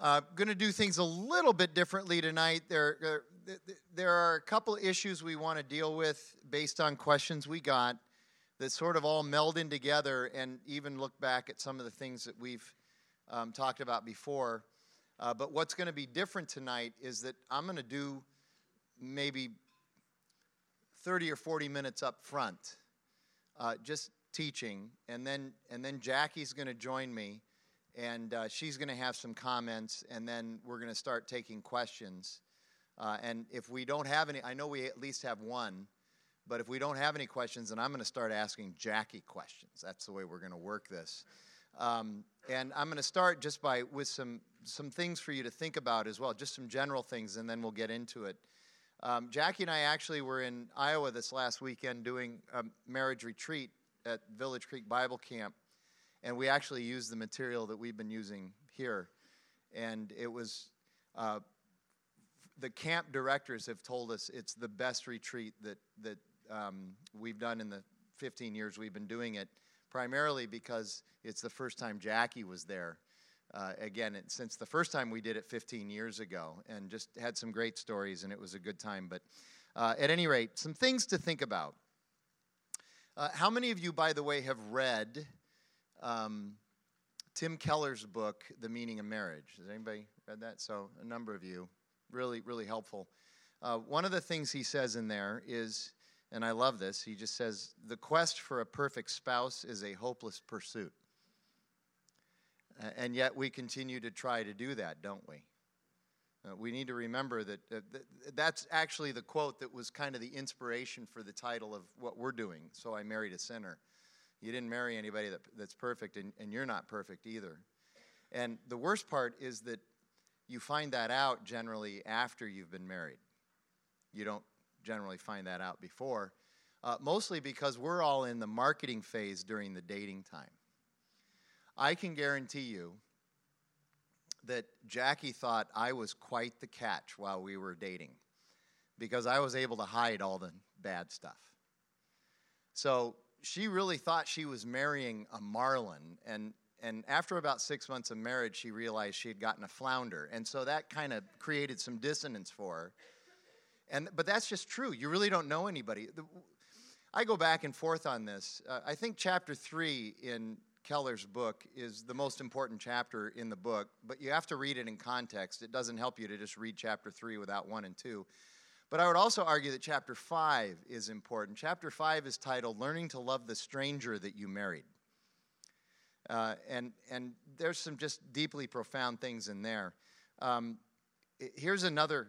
Uh, going to do things a little bit differently tonight. There, there, there are a couple issues we want to deal with based on questions we got that sort of all meld in together and even look back at some of the things that we've um, talked about before. Uh, but what's going to be different tonight is that I'm going to do maybe 30 or 40 minutes up front, uh, just teaching, and then and then Jackie's going to join me, and uh, she's going to have some comments, and then we're going to start taking questions. Uh, and if we don't have any, I know we at least have one, but if we don't have any questions, then I'm going to start asking Jackie questions. That's the way we're going to work this. Um, and I'm going to start just by with some some things for you to think about as well, just some general things, and then we'll get into it. Um, Jackie and I actually were in Iowa this last weekend doing a marriage retreat at Village Creek Bible Camp, and we actually used the material that we've been using here. And it was, uh, the camp directors have told us it's the best retreat that, that um, we've done in the 15 years we've been doing it, primarily because it's the first time Jackie was there uh, again, it, since the first time we did it 15 years ago, and just had some great stories, and it was a good time. But uh, at any rate, some things to think about. Uh, how many of you, by the way, have read um, Tim Keller's book, The Meaning of Marriage? Has anybody read that? So, a number of you. Really, really helpful. Uh, one of the things he says in there is, and I love this, he just says, the quest for a perfect spouse is a hopeless pursuit. And yet we continue to try to do that, don't we? Uh, we need to remember that uh, th- that's actually the quote that was kind of the inspiration for the title of what we're doing. So I married a sinner. You didn't marry anybody that, that's perfect, and, and you're not perfect either. And the worst part is that you find that out generally after you've been married. You don't generally find that out before, uh, mostly because we're all in the marketing phase during the dating time. I can guarantee you that Jackie thought I was quite the catch while we were dating because I was able to hide all the bad stuff. So she really thought she was marrying a marlin and and after about six months of marriage she realized she had gotten a flounder and so that kind of created some dissonance for her and but that's just true you really don't know anybody i go back and forth on this uh, i think chapter three in Keller's book is the most important chapter in the book, but you have to read it in context. It doesn't help you to just read chapter 3 without 1 and 2. But I would also argue that chapter 5 is important. Chapter 5 is titled Learning to Love the Stranger That You Married. Uh, and, and there's some just deeply profound things in there. Um, here's another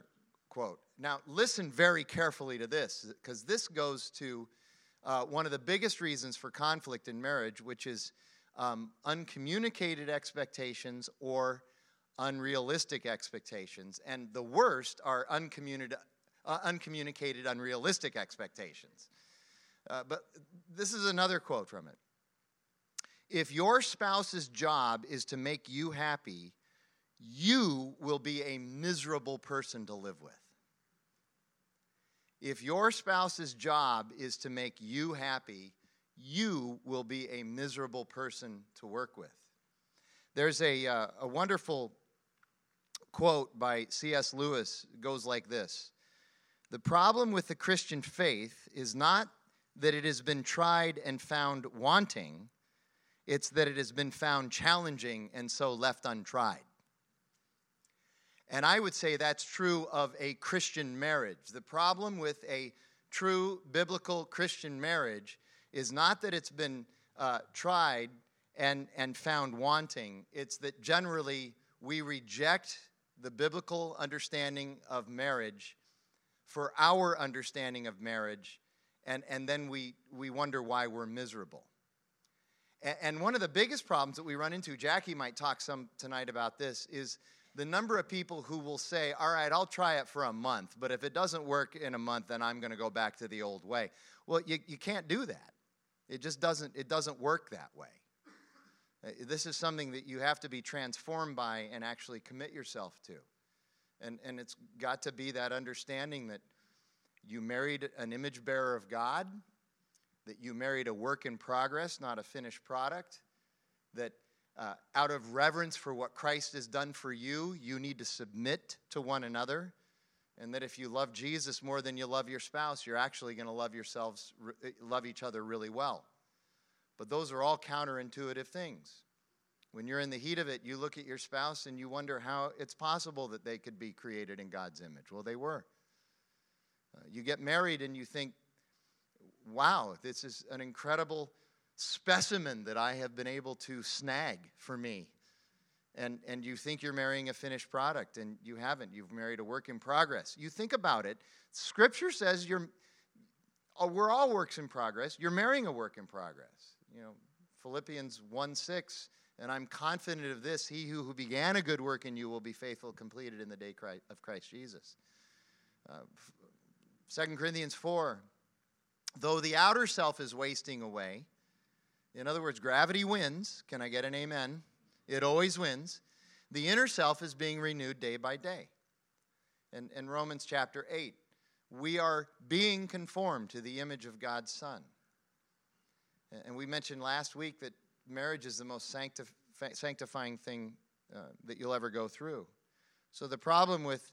quote. Now, listen very carefully to this, because this goes to uh, one of the biggest reasons for conflict in marriage, which is um, uncommunicated expectations or unrealistic expectations. And the worst are uncommunicated, uh, uncommunicated unrealistic expectations. Uh, but this is another quote from it. If your spouse's job is to make you happy, you will be a miserable person to live with. If your spouse's job is to make you happy, you will be a miserable person to work with. There's a, uh, a wonderful quote by C.S. Lewis goes like this The problem with the Christian faith is not that it has been tried and found wanting, it's that it has been found challenging and so left untried. And I would say that's true of a Christian marriage. The problem with a true biblical Christian marriage is not that it's been uh, tried and, and found wanting, it's that generally we reject the biblical understanding of marriage for our understanding of marriage, and, and then we, we wonder why we're miserable. And, and one of the biggest problems that we run into, Jackie might talk some tonight about this, is the number of people who will say, All right, I'll try it for a month, but if it doesn't work in a month, then I'm going to go back to the old way. Well, you, you can't do that. It just doesn't, it doesn't work that way. Uh, this is something that you have to be transformed by and actually commit yourself to. And, and it's got to be that understanding that you married an image bearer of God, that you married a work in progress, not a finished product, that uh, out of reverence for what Christ has done for you, you need to submit to one another. And that if you love Jesus more than you love your spouse, you're actually going to love yourselves, eh, love each other really well. But those are all counterintuitive things. When you're in the heat of it, you look at your spouse and you wonder how it's possible that they could be created in God's image. Well, they were. Uh, you get married and you think, wow, this is an incredible specimen that I have been able to snag for me. And, and you think you're marrying a finished product, and you haven't. You've married a work in progress. You think about it. Scripture says you're, oh, we're all works in progress. You're marrying a work in progress. You know, Philippians 1 6, and I'm confident of this he who, began a good work in you will be faithful, completed in the day of Christ Jesus. Uh, 2 Corinthians 4, though the outer self is wasting away, in other words, gravity wins. Can I get an amen? It always wins. The inner self is being renewed day by day. And in Romans chapter 8, we are being conformed to the image of God's Son. And we mentioned last week that marriage is the most sanctif- sanctifying thing uh, that you'll ever go through. So the problem with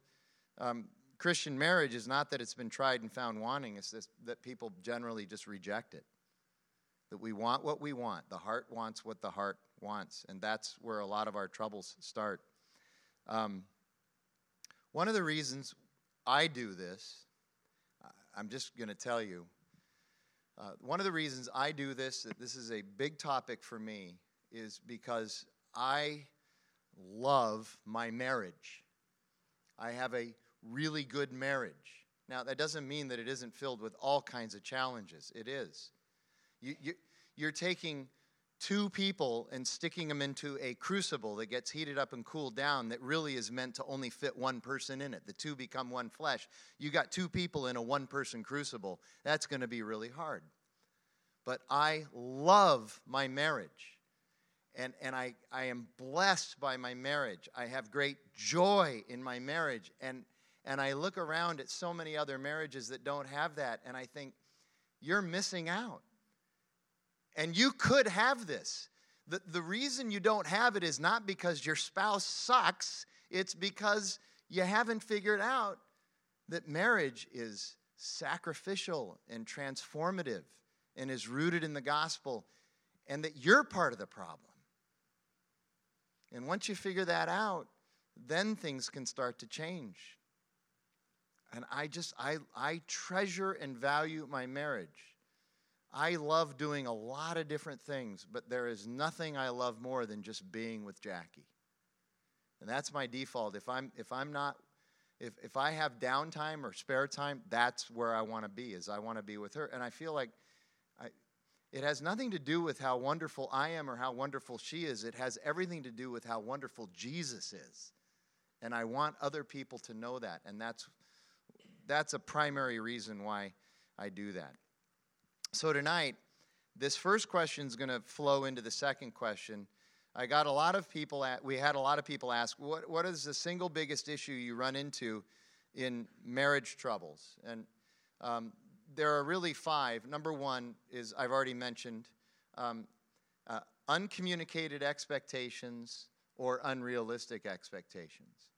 um, Christian marriage is not that it's been tried and found wanting, it's this, that people generally just reject it that we want what we want. The heart wants what the heart wants. And that's where a lot of our troubles start. Um, one of the reasons I do this, I'm just going to tell you, uh, one of the reasons I do this, that this is a big topic for me, is because I love my marriage. I have a really good marriage. Now, that doesn't mean that it isn't filled with all kinds of challenges. It is. You, you, you're taking two people and sticking them into a crucible that gets heated up and cooled down that really is meant to only fit one person in it. The two become one flesh. You got two people in a one person crucible. That's going to be really hard. But I love my marriage. And, and I, I am blessed by my marriage. I have great joy in my marriage. And, and I look around at so many other marriages that don't have that, and I think, you're missing out. And you could have this. The, the reason you don't have it is not because your spouse sucks, it's because you haven't figured out that marriage is sacrificial and transformative and is rooted in the gospel, and that you're part of the problem. And once you figure that out, then things can start to change. And I just, I, I treasure and value my marriage. I love doing a lot of different things, but there is nothing I love more than just being with Jackie. And that's my default. If I'm if I'm not if if I have downtime or spare time, that's where I want to be. Is I want to be with her. And I feel like I it has nothing to do with how wonderful I am or how wonderful she is. It has everything to do with how wonderful Jesus is. And I want other people to know that. And that's that's a primary reason why I do that. So tonight, this first question is going to flow into the second question. I got a lot of people at, we had a lot of people ask, what, what is the single biggest issue you run into in marriage troubles? And um, there are really five. Number one is, I've already mentioned, um, uh, uncommunicated expectations or unrealistic expectations.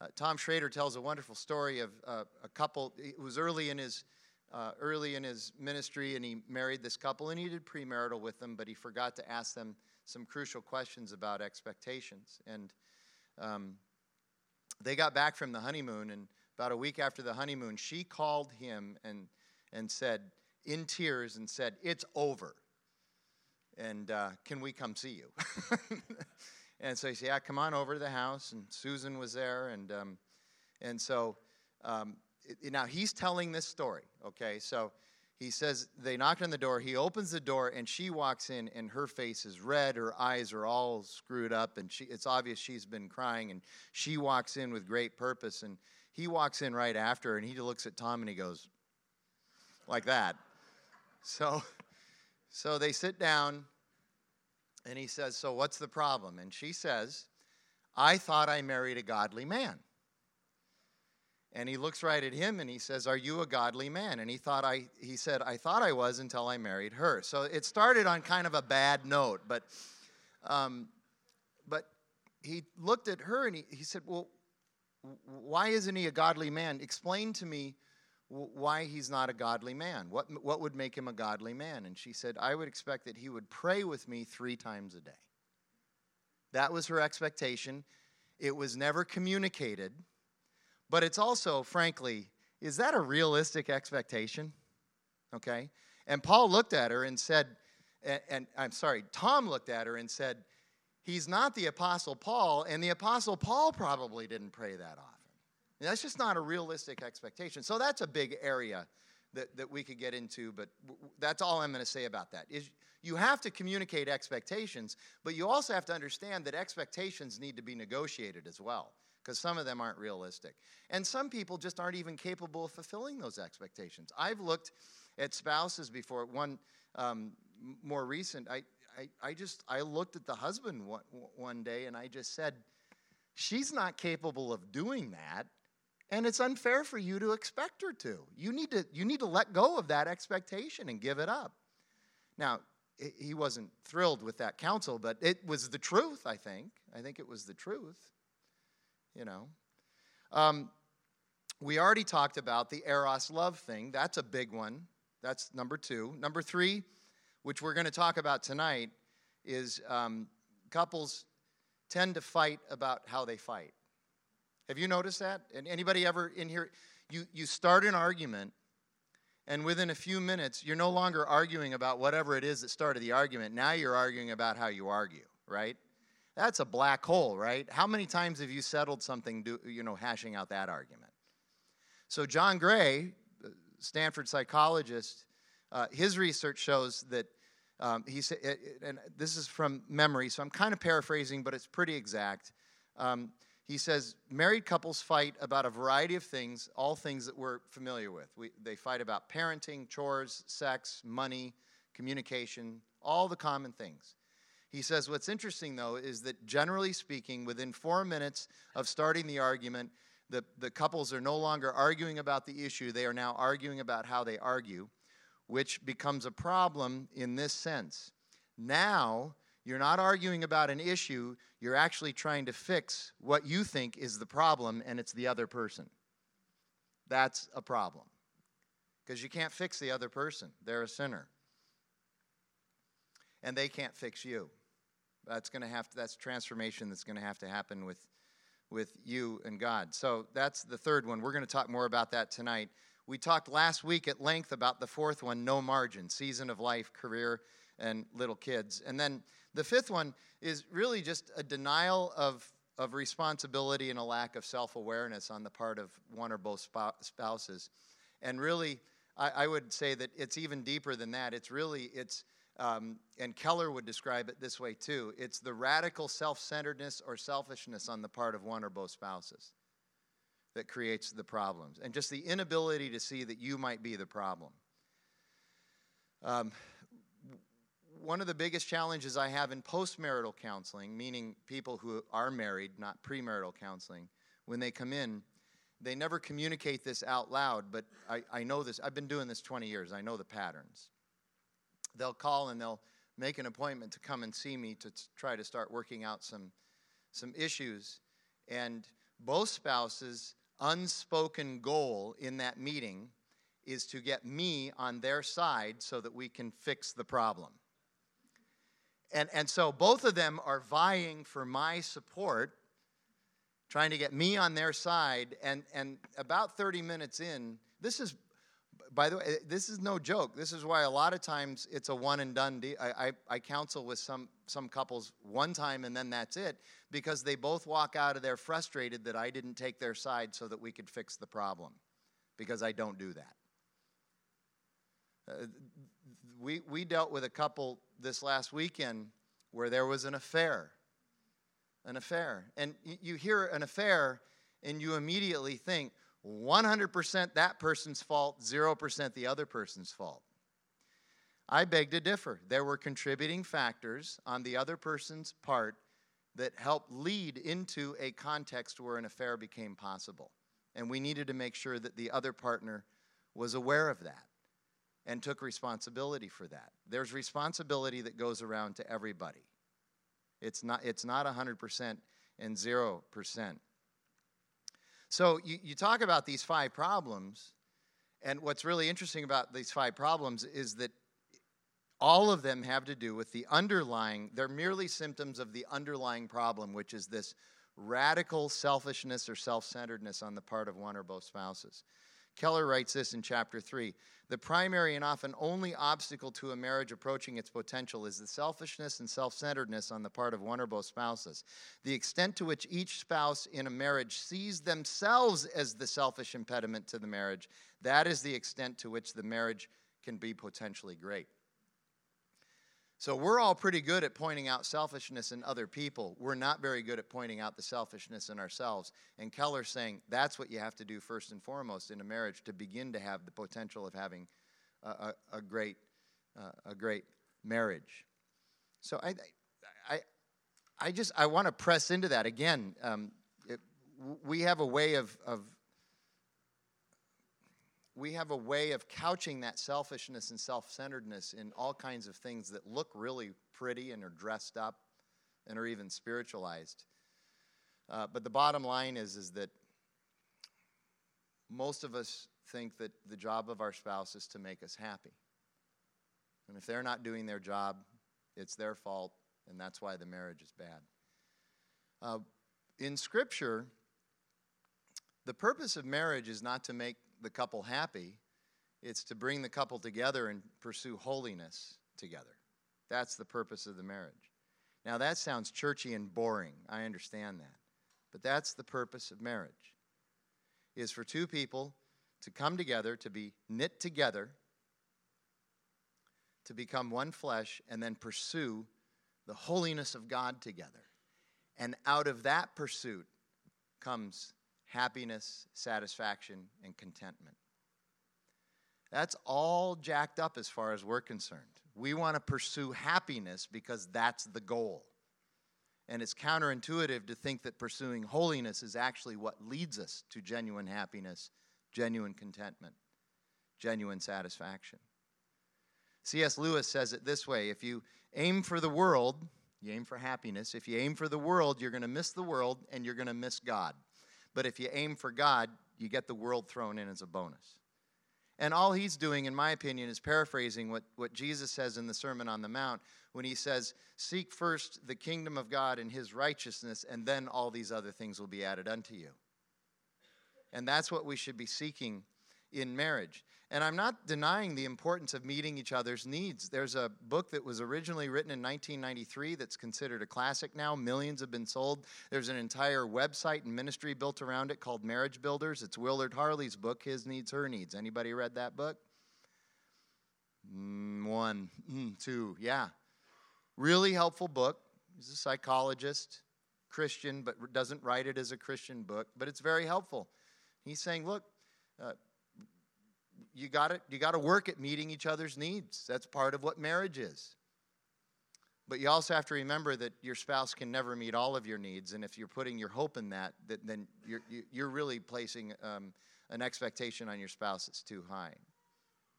Uh, Tom Schrader tells a wonderful story of uh, a couple, it was early in his uh, early in his ministry, and he married this couple, and he did premarital with them, but he forgot to ask them some crucial questions about expectations. And um, they got back from the honeymoon, and about a week after the honeymoon, she called him and and said, in tears, and said, "It's over." And uh, can we come see you? and so he said, "Yeah, come on over to the house." And Susan was there, and um, and so um, now he's telling this story, okay? So he says they knocked on the door. He opens the door, and she walks in, and her face is red. Her eyes are all screwed up, and she, it's obvious she's been crying. And she walks in with great purpose. And he walks in right after her, and he looks at Tom and he goes, like that. So, so they sit down, and he says, So what's the problem? And she says, I thought I married a godly man. And he looks right at him and he says, Are you a godly man? And he thought I he said, I thought I was until I married her. So it started on kind of a bad note, but um, but he looked at her and he, he said, Well, why isn't he a godly man? Explain to me why he's not a godly man. What, what would make him a godly man? And she said, I would expect that he would pray with me three times a day. That was her expectation. It was never communicated. But it's also, frankly, is that a realistic expectation? Okay? And Paul looked at her and said, and, and, I'm sorry, Tom looked at her and said, He's not the Apostle Paul, and the Apostle Paul probably didn't pray that often. That's just not a realistic expectation. So that's a big area that, that we could get into, but that's all I'm going to say about that. Is you have to communicate expectations, but you also have to understand that expectations need to be negotiated as well, because some of them aren't realistic. And some people just aren't even capable of fulfilling those expectations. I've looked at spouses before. One um, more recent, I, I, I just I looked at the husband one, one day and I just said, she's not capable of doing that and it's unfair for you to expect her to. You need to, you need to let go of that expectation and give it up. Now, he wasn't thrilled with that counsel, but it was the truth, I think. I think it was the truth, you know. Um, we already talked about the Eros love thing. That's a big one. That's number two. Number three, which we're going to talk about tonight, is um, couples tend to fight about how they fight. Have you noticed that? And anybody ever in here? You, you start an argument, and within a few minutes, you're no longer arguing about whatever it is that started the argument. Now you're arguing about how you argue, right? That's a black hole, right? How many times have you settled something, do, you know, hashing out that argument? So, John Gray, Stanford psychologist, uh, his research shows that um, he said, and this is from memory, so I'm kind of paraphrasing, but it's pretty exact. Um, he says married couples fight about a variety of things, all things that we're familiar with. We, they fight about parenting, chores, sex, money, communication, all the common things. He says what's interesting, though, is that generally speaking, within four minutes of starting the argument, the, the couples are no longer arguing about the issue, they are now arguing about how they argue, which becomes a problem in this sense. Now, you're not arguing about an issue, you're actually trying to fix what you think is the problem, and it's the other person. That's a problem. Because you can't fix the other person, they're a sinner. And they can't fix you. That's going to have to, that's transformation that's going to have to happen with with you and God. So that's the third one. We're going to talk more about that tonight. We talked last week at length about the fourth one, no margin, season of life, career, and little kids. And then the fifth one is really just a denial of, of responsibility and a lack of self awareness on the part of one or both spouses. And really, I, I, would say that it's even deeper than that. It's really, it's, um, and Keller would describe it this way too it's the radical self centeredness or selfishness on the part of one or both spouses that creates the problems, and just the inability to see that you might be the problem. Um, one of the biggest challenges I have in postmarital counseling, meaning people who are married, not premarital counseling, when they come in, they never communicate this out loud, but I, I know this. I've been doing this 20 years. I know the patterns. They'll call and they'll make an appointment to come and see me to try to start working out some, some issues. And both spouses' unspoken goal in that meeting is to get me on their side so that we can fix the problem. And, and so both of them are vying for my support, trying to get me on their side. And, and about 30 minutes in, this is, by the way, this is no joke. This is why a lot of times it's a one and done deal. I, I, I counsel with some, some couples one time and then that's it because they both walk out of there frustrated that I didn't take their side so that we could fix the problem because I don't do that. Uh, we, we dealt with a couple this last weekend where there was an affair. An affair. And you hear an affair and you immediately think 100% that person's fault, 0% the other person's fault. I beg to differ. There were contributing factors on the other person's part that helped lead into a context where an affair became possible. And we needed to make sure that the other partner was aware of that and took responsibility for that. There's responsibility that goes around to everybody. It's not, it's not 100% and 0%. So you, you talk about these five problems, and what's really interesting about these five problems is that all of them have to do with the underlying, they're merely symptoms of the underlying problem, which is this radical selfishness or self centeredness on the part of one or both spouses. Keller writes this in chapter 3 The primary and often only obstacle to a marriage approaching its potential is the selfishness and self centeredness on the part of one or both spouses. The extent to which each spouse in a marriage sees themselves as the selfish impediment to the marriage, that is the extent to which the marriage can be potentially great. So we're all pretty good at pointing out selfishness in other people. We're not very good at pointing out the selfishness in ourselves. And Keller's saying that's what you have to do first and foremost in a marriage to begin to have the potential of having a, a, a great, uh, a great marriage. So I, I, I just I want to press into that again. Um, it, we have a way of, of we have a way of couching that selfishness and self centeredness in all kinds of things that look really pretty and are dressed up and are even spiritualized. Uh, but the bottom line is, is that most of us think that the job of our spouse is to make us happy. And if they're not doing their job, it's their fault, and that's why the marriage is bad. Uh, in Scripture, the purpose of marriage is not to make the couple happy, it's to bring the couple together and pursue holiness together. That's the purpose of the marriage. Now, that sounds churchy and boring. I understand that. But that's the purpose of marriage. Is for two people to come together, to be knit together, to become one flesh, and then pursue the holiness of God together. And out of that pursuit comes happiness, satisfaction, and contentment. That's all jacked up as far as we're concerned. We want to pursue happiness because that's the goal. And it's counterintuitive to think that pursuing holiness is actually what leads us to genuine happiness, genuine contentment, genuine satisfaction. C.S. Lewis says it this way if you aim for the world, you aim for happiness. If you aim for the world, you're going to miss the world and you're going to miss God. But if you aim for God, you get the world thrown in as a bonus. And all he's doing, in my opinion, is paraphrasing what, what Jesus says in the Sermon on the Mount when he says, Seek first the kingdom of God and his righteousness, and then all these other things will be added unto you. And that's what we should be seeking in marriage. And I'm not denying the importance of meeting each other's needs. There's a book that was originally written in 1993 that's considered a classic now. Millions have been sold. There's an entire website and ministry built around it called Marriage Builders. It's Willard Harley's book, His Needs, Her Needs. Anybody read that book? Mm, one, mm, two, yeah. Really helpful book. He's a psychologist, Christian, but doesn't write it as a Christian book, but it's very helpful. He's saying, look, uh, you got to you got to work at meeting each other's needs. That's part of what marriage is. But you also have to remember that your spouse can never meet all of your needs, and if you're putting your hope in that, that then you're you're really placing um, an expectation on your spouse that's too high.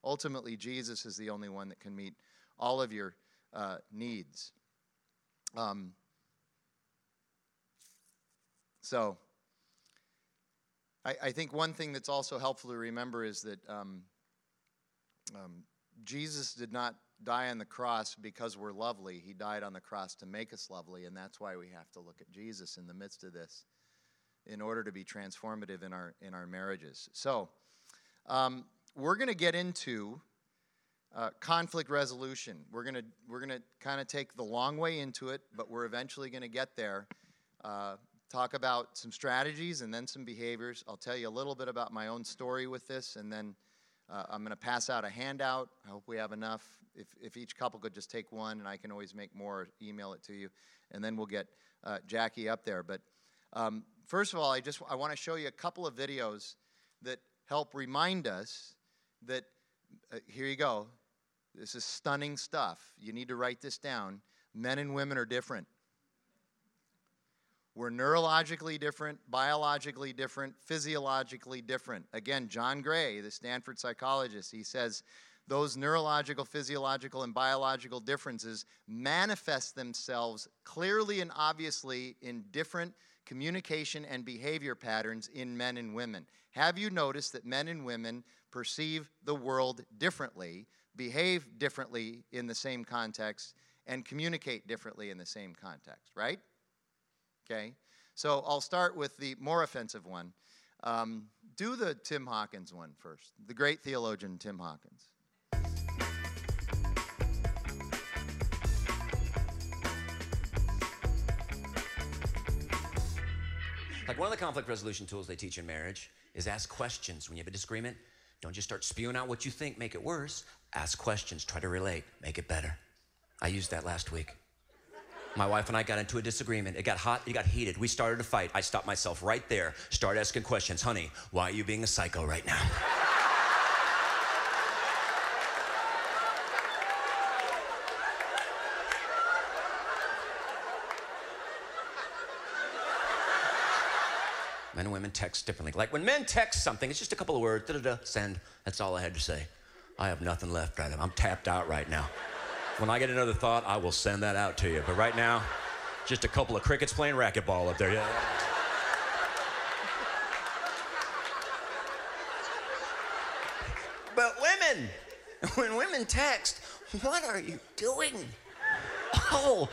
Ultimately, Jesus is the only one that can meet all of your uh, needs. Um, so I, I, think one thing that's also helpful to remember is that um, um, Jesus did not die on the cross because we're lovely. He died on the cross to make us lovely, and that's why we have to look at Jesus in the midst of this in order to be transformative in our in our marriages. So, um, we're going to get into uh, conflict resolution. We're going to we're going to kind of take the long way into it, but we're eventually going to get there. Uh, talk about some strategies and then some behaviors. I'll tell you a little bit about my own story with this, and then uh, I'm going to pass out a handout. I hope we have enough. If, if each couple could just take one, and I can always make more, email it to you, and then we'll get uh, Jackie up there. But um, first of all, I just I want to show you a couple of videos that help remind us that uh, here you go. This is stunning stuff. You need to write this down. Men and women are different. We're neurologically different, biologically different, physiologically different. Again, John Gray, the Stanford psychologist, he says those neurological, physiological, and biological differences manifest themselves clearly and obviously in different communication and behavior patterns in men and women. Have you noticed that men and women perceive the world differently, behave differently in the same context, and communicate differently in the same context, right? Okay, so I'll start with the more offensive one. Um, do the Tim Hawkins one first, the great theologian Tim Hawkins. Like one of the conflict resolution tools they teach in marriage is ask questions. When you have a disagreement, don't just start spewing out what you think, make it worse. Ask questions, try to relate, make it better. I used that last week. My wife and I got into a disagreement. It got hot, it got heated. We started a fight. I stopped myself right there, started asking questions. Honey, why are you being a psycho right now? Men and women text differently. Like when men text something, it's just a couple of words, da da da, send. That's all I had to say. I have nothing left right I'm tapped out right now. When I get another thought, I will send that out to you. But right now, just a couple of crickets playing racquetball up there. Yeah. But women, when women text, what are you doing? Oh,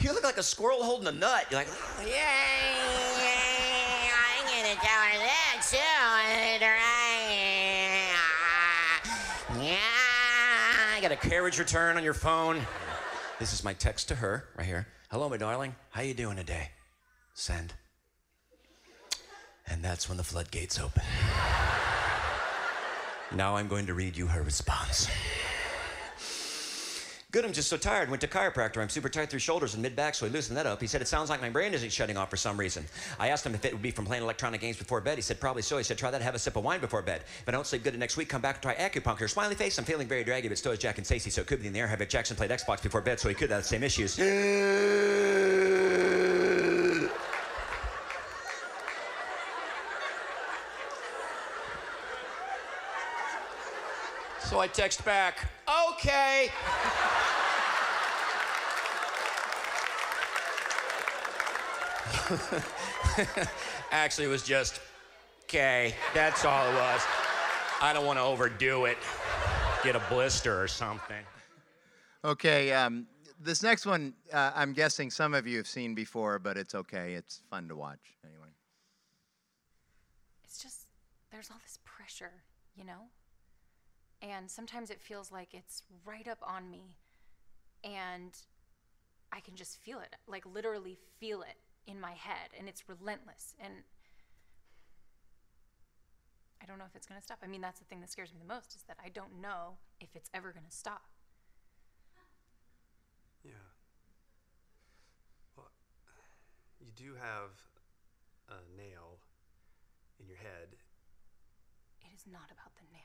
you look like a squirrel holding a nut. You're like, oh, yeah yeah, I'm going there too. Carriage return on your phone. This is my text to her right here. Hello, my darling. How you doing today? Send. And that's when the floodgates open. Now I'm going to read you her response. Good, I'm just so tired. Went to chiropractor. I'm super tight through shoulders and mid back, so he loosened that up. He said, It sounds like my brain isn't shutting off for some reason. I asked him if it would be from playing electronic games before bed. He said, Probably so. He said, Try that, have a sip of wine before bed. If I don't sleep good next week, come back and try acupuncture. Smiley face, I'm feeling very draggy, but so is Jack and Stacey, so it could be in the air. Have Jackson played Xbox before bed, so he could have the same issues. So I text back, okay. Actually, it was just, okay. That's all it was. I don't want to overdo it, get a blister or something. Okay, um, this next one, uh, I'm guessing some of you have seen before, but it's okay. It's fun to watch anyway. It's just, there's all this pressure, you know? And sometimes it feels like it's right up on me. And I can just feel it, like literally feel it in my head. And it's relentless. And I don't know if it's going to stop. I mean, that's the thing that scares me the most is that I don't know if it's ever going to stop. Yeah. Well, you do have a nail in your head. It is not about the nail.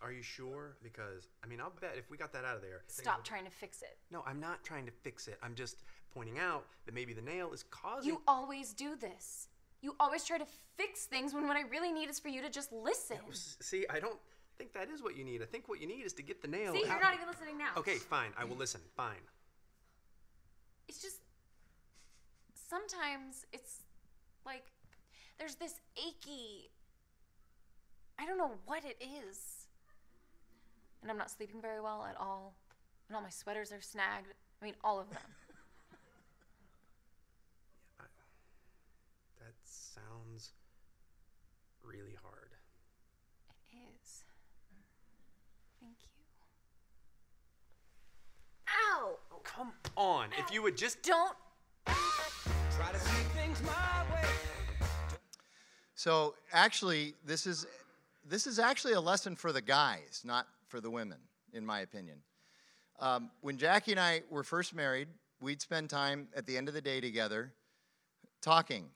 Are you sure? Because I mean, I'll bet if we got that out of there. Stop trying to fix it. No, I'm not trying to fix it. I'm just pointing out that maybe the nail is causing. You always do this. You always try to fix things when what I really need is for you to just listen. See, I don't think that is what you need. I think what you need is to get the nail. See, out. you're not even listening now. Okay, fine. I will listen. Fine. It's just sometimes it's like there's this achy. I don't know what it is and I'm not sleeping very well at all, and all my sweaters are snagged. I mean, all of them. I, that sounds really hard. It is. Thank you. Ow! Oh, come on. Ow. If you would just. Don't. So actually, this is this is actually a lesson for the guys, not for the women, in my opinion. Um, when Jackie and I were first married, we'd spend time at the end of the day together talking.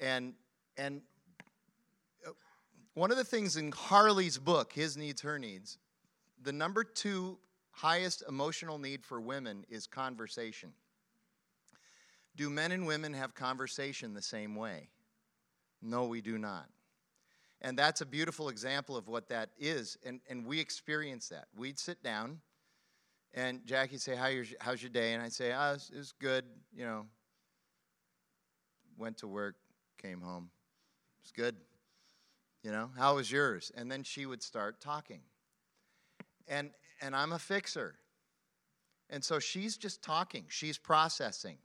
And, and uh, one of the things in Harley's book, His Needs, Her Needs, the number two highest emotional need for women is conversation. Do men and women have conversation the same way? No, we do not. And that's a beautiful example of what that is. And, and we experience that. We'd sit down, and Jackie'd say, How your, How's your day? And I'd say, Oh, it was good. You know, went to work, came home. It was good. You know, how was yours? And then she would start talking. And, and I'm a fixer. And so she's just talking, she's processing.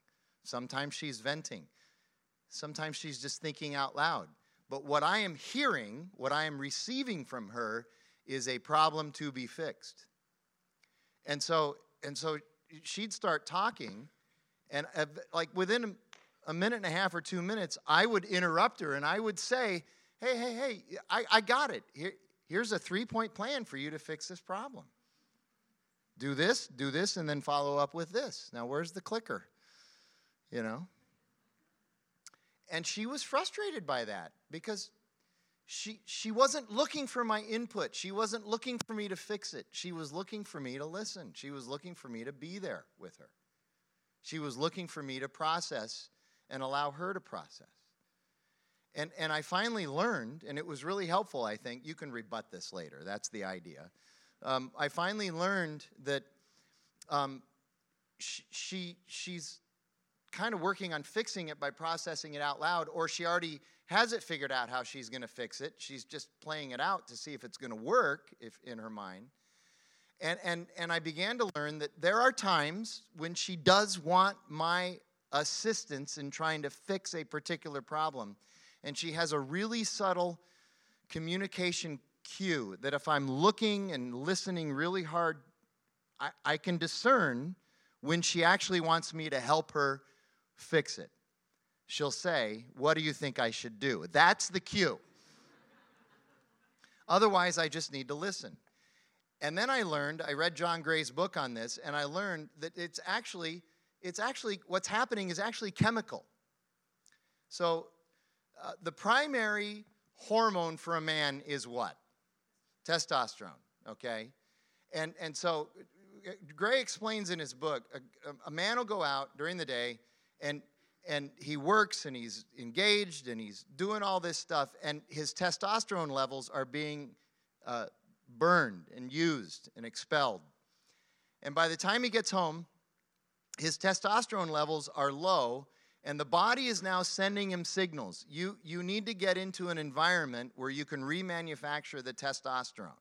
Sometimes she's venting, sometimes she's just thinking out loud. But what I am hearing, what I am receiving from her, is a problem to be fixed. And so, and so she'd start talking, and uh, like within a minute and a half or two minutes, I would interrupt her and I would say, Hey, hey, hey, I, I got it. Here, here's a three point plan for you to fix this problem. Do this, do this, and then follow up with this. Now, where's the clicker? You know? And she was frustrated by that because she, she wasn't looking for my input. She wasn't looking for me to fix it. She was looking for me to listen. She was looking for me to be there with her. She was looking for me to process and allow her to process. And, and I finally learned, and it was really helpful, I think. You can rebut this later. That's the idea. Um, I finally learned that um, she, she, she's kind of working on fixing it by processing it out loud, or she already has it figured out how she's going to fix it. She's just playing it out to see if it's going to work if, in her mind. And, and, and I began to learn that there are times when she does want my assistance in trying to fix a particular problem. And she has a really subtle communication cue that if I'm looking and listening really hard, I, I can discern when she actually wants me to help her fix it. She'll say, What do you think I should do? That's the cue. Otherwise, I just need to listen. And then I learned, I read John Gray's book on this, and I learned that it's actually, it's actually, what's happening is actually chemical. So uh, the primary hormone for a man is what? Testosterone, okay? And, and so Gray explains in his book a, a man will go out during the day and and he works and he's engaged and he's doing all this stuff and his testosterone levels are being uh, burned and used and expelled and by the time he gets home his testosterone levels are low and the body is now sending him signals you, you need to get into an environment where you can remanufacture the testosterone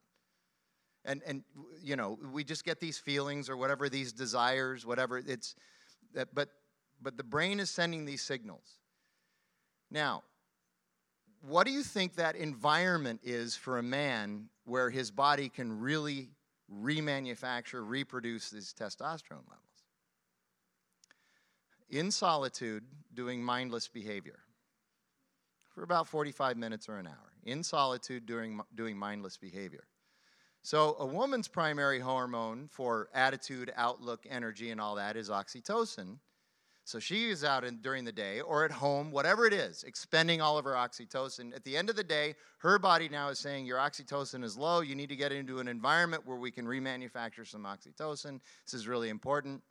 and, and you know we just get these feelings or whatever these desires whatever it's but but the brain is sending these signals. Now, what do you think that environment is for a man where his body can really remanufacture, reproduce his testosterone levels? In solitude, doing mindless behavior for about 45 minutes or an hour. In solitude, doing, doing mindless behavior. So, a woman's primary hormone for attitude, outlook, energy, and all that is oxytocin. So she is out in, during the day or at home, whatever it is, expending all of her oxytocin. At the end of the day, her body now is saying your oxytocin is low. You need to get into an environment where we can remanufacture some oxytocin. This is really important.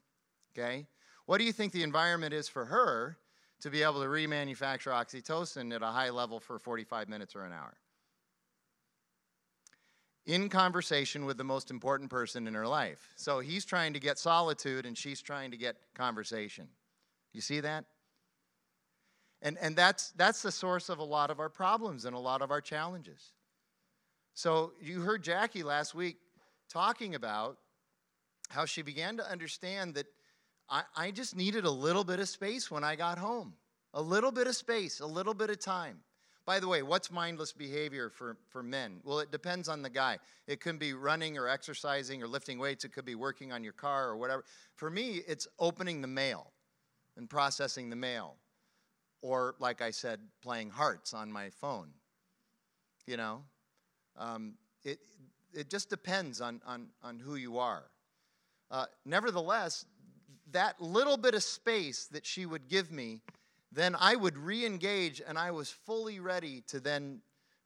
Okay? What do you think the environment is for her to be able to remanufacture oxytocin at a high level for 45 minutes or an hour? In conversation with the most important person in her life. So he's trying to get solitude and she's trying to get conversation. You see that? And, and that's, that's the source of a lot of our problems and a lot of our challenges. So you heard Jackie last week talking about how she began to understand that I, I just needed a little bit of space when I got home. A little bit of space, a little bit of time. By the way, what's mindless behavior for, for men? Well, it depends on the guy. It could be running or exercising or lifting weights. It could be working on your car or whatever. For me, it's opening the mail and processing the mail. Or, like I said, playing hearts on my phone. You know? Um, it, it just depends on, on, on who you are. Uh, nevertheless, that little bit of space that she would give me, then I would re engage and I was fully ready to then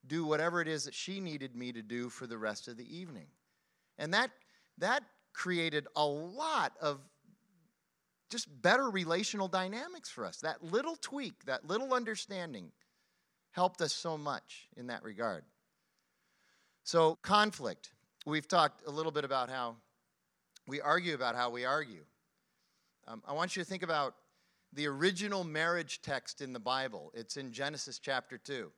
do whatever it is that she needed me to do for the rest of the evening. And that, that created a lot of just better relational dynamics for us. That little tweak, that little understanding helped us so much in that regard. So, conflict. We've talked a little bit about how we argue about how we argue. Um, I want you to think about the original marriage text in the Bible. It's in Genesis chapter 2.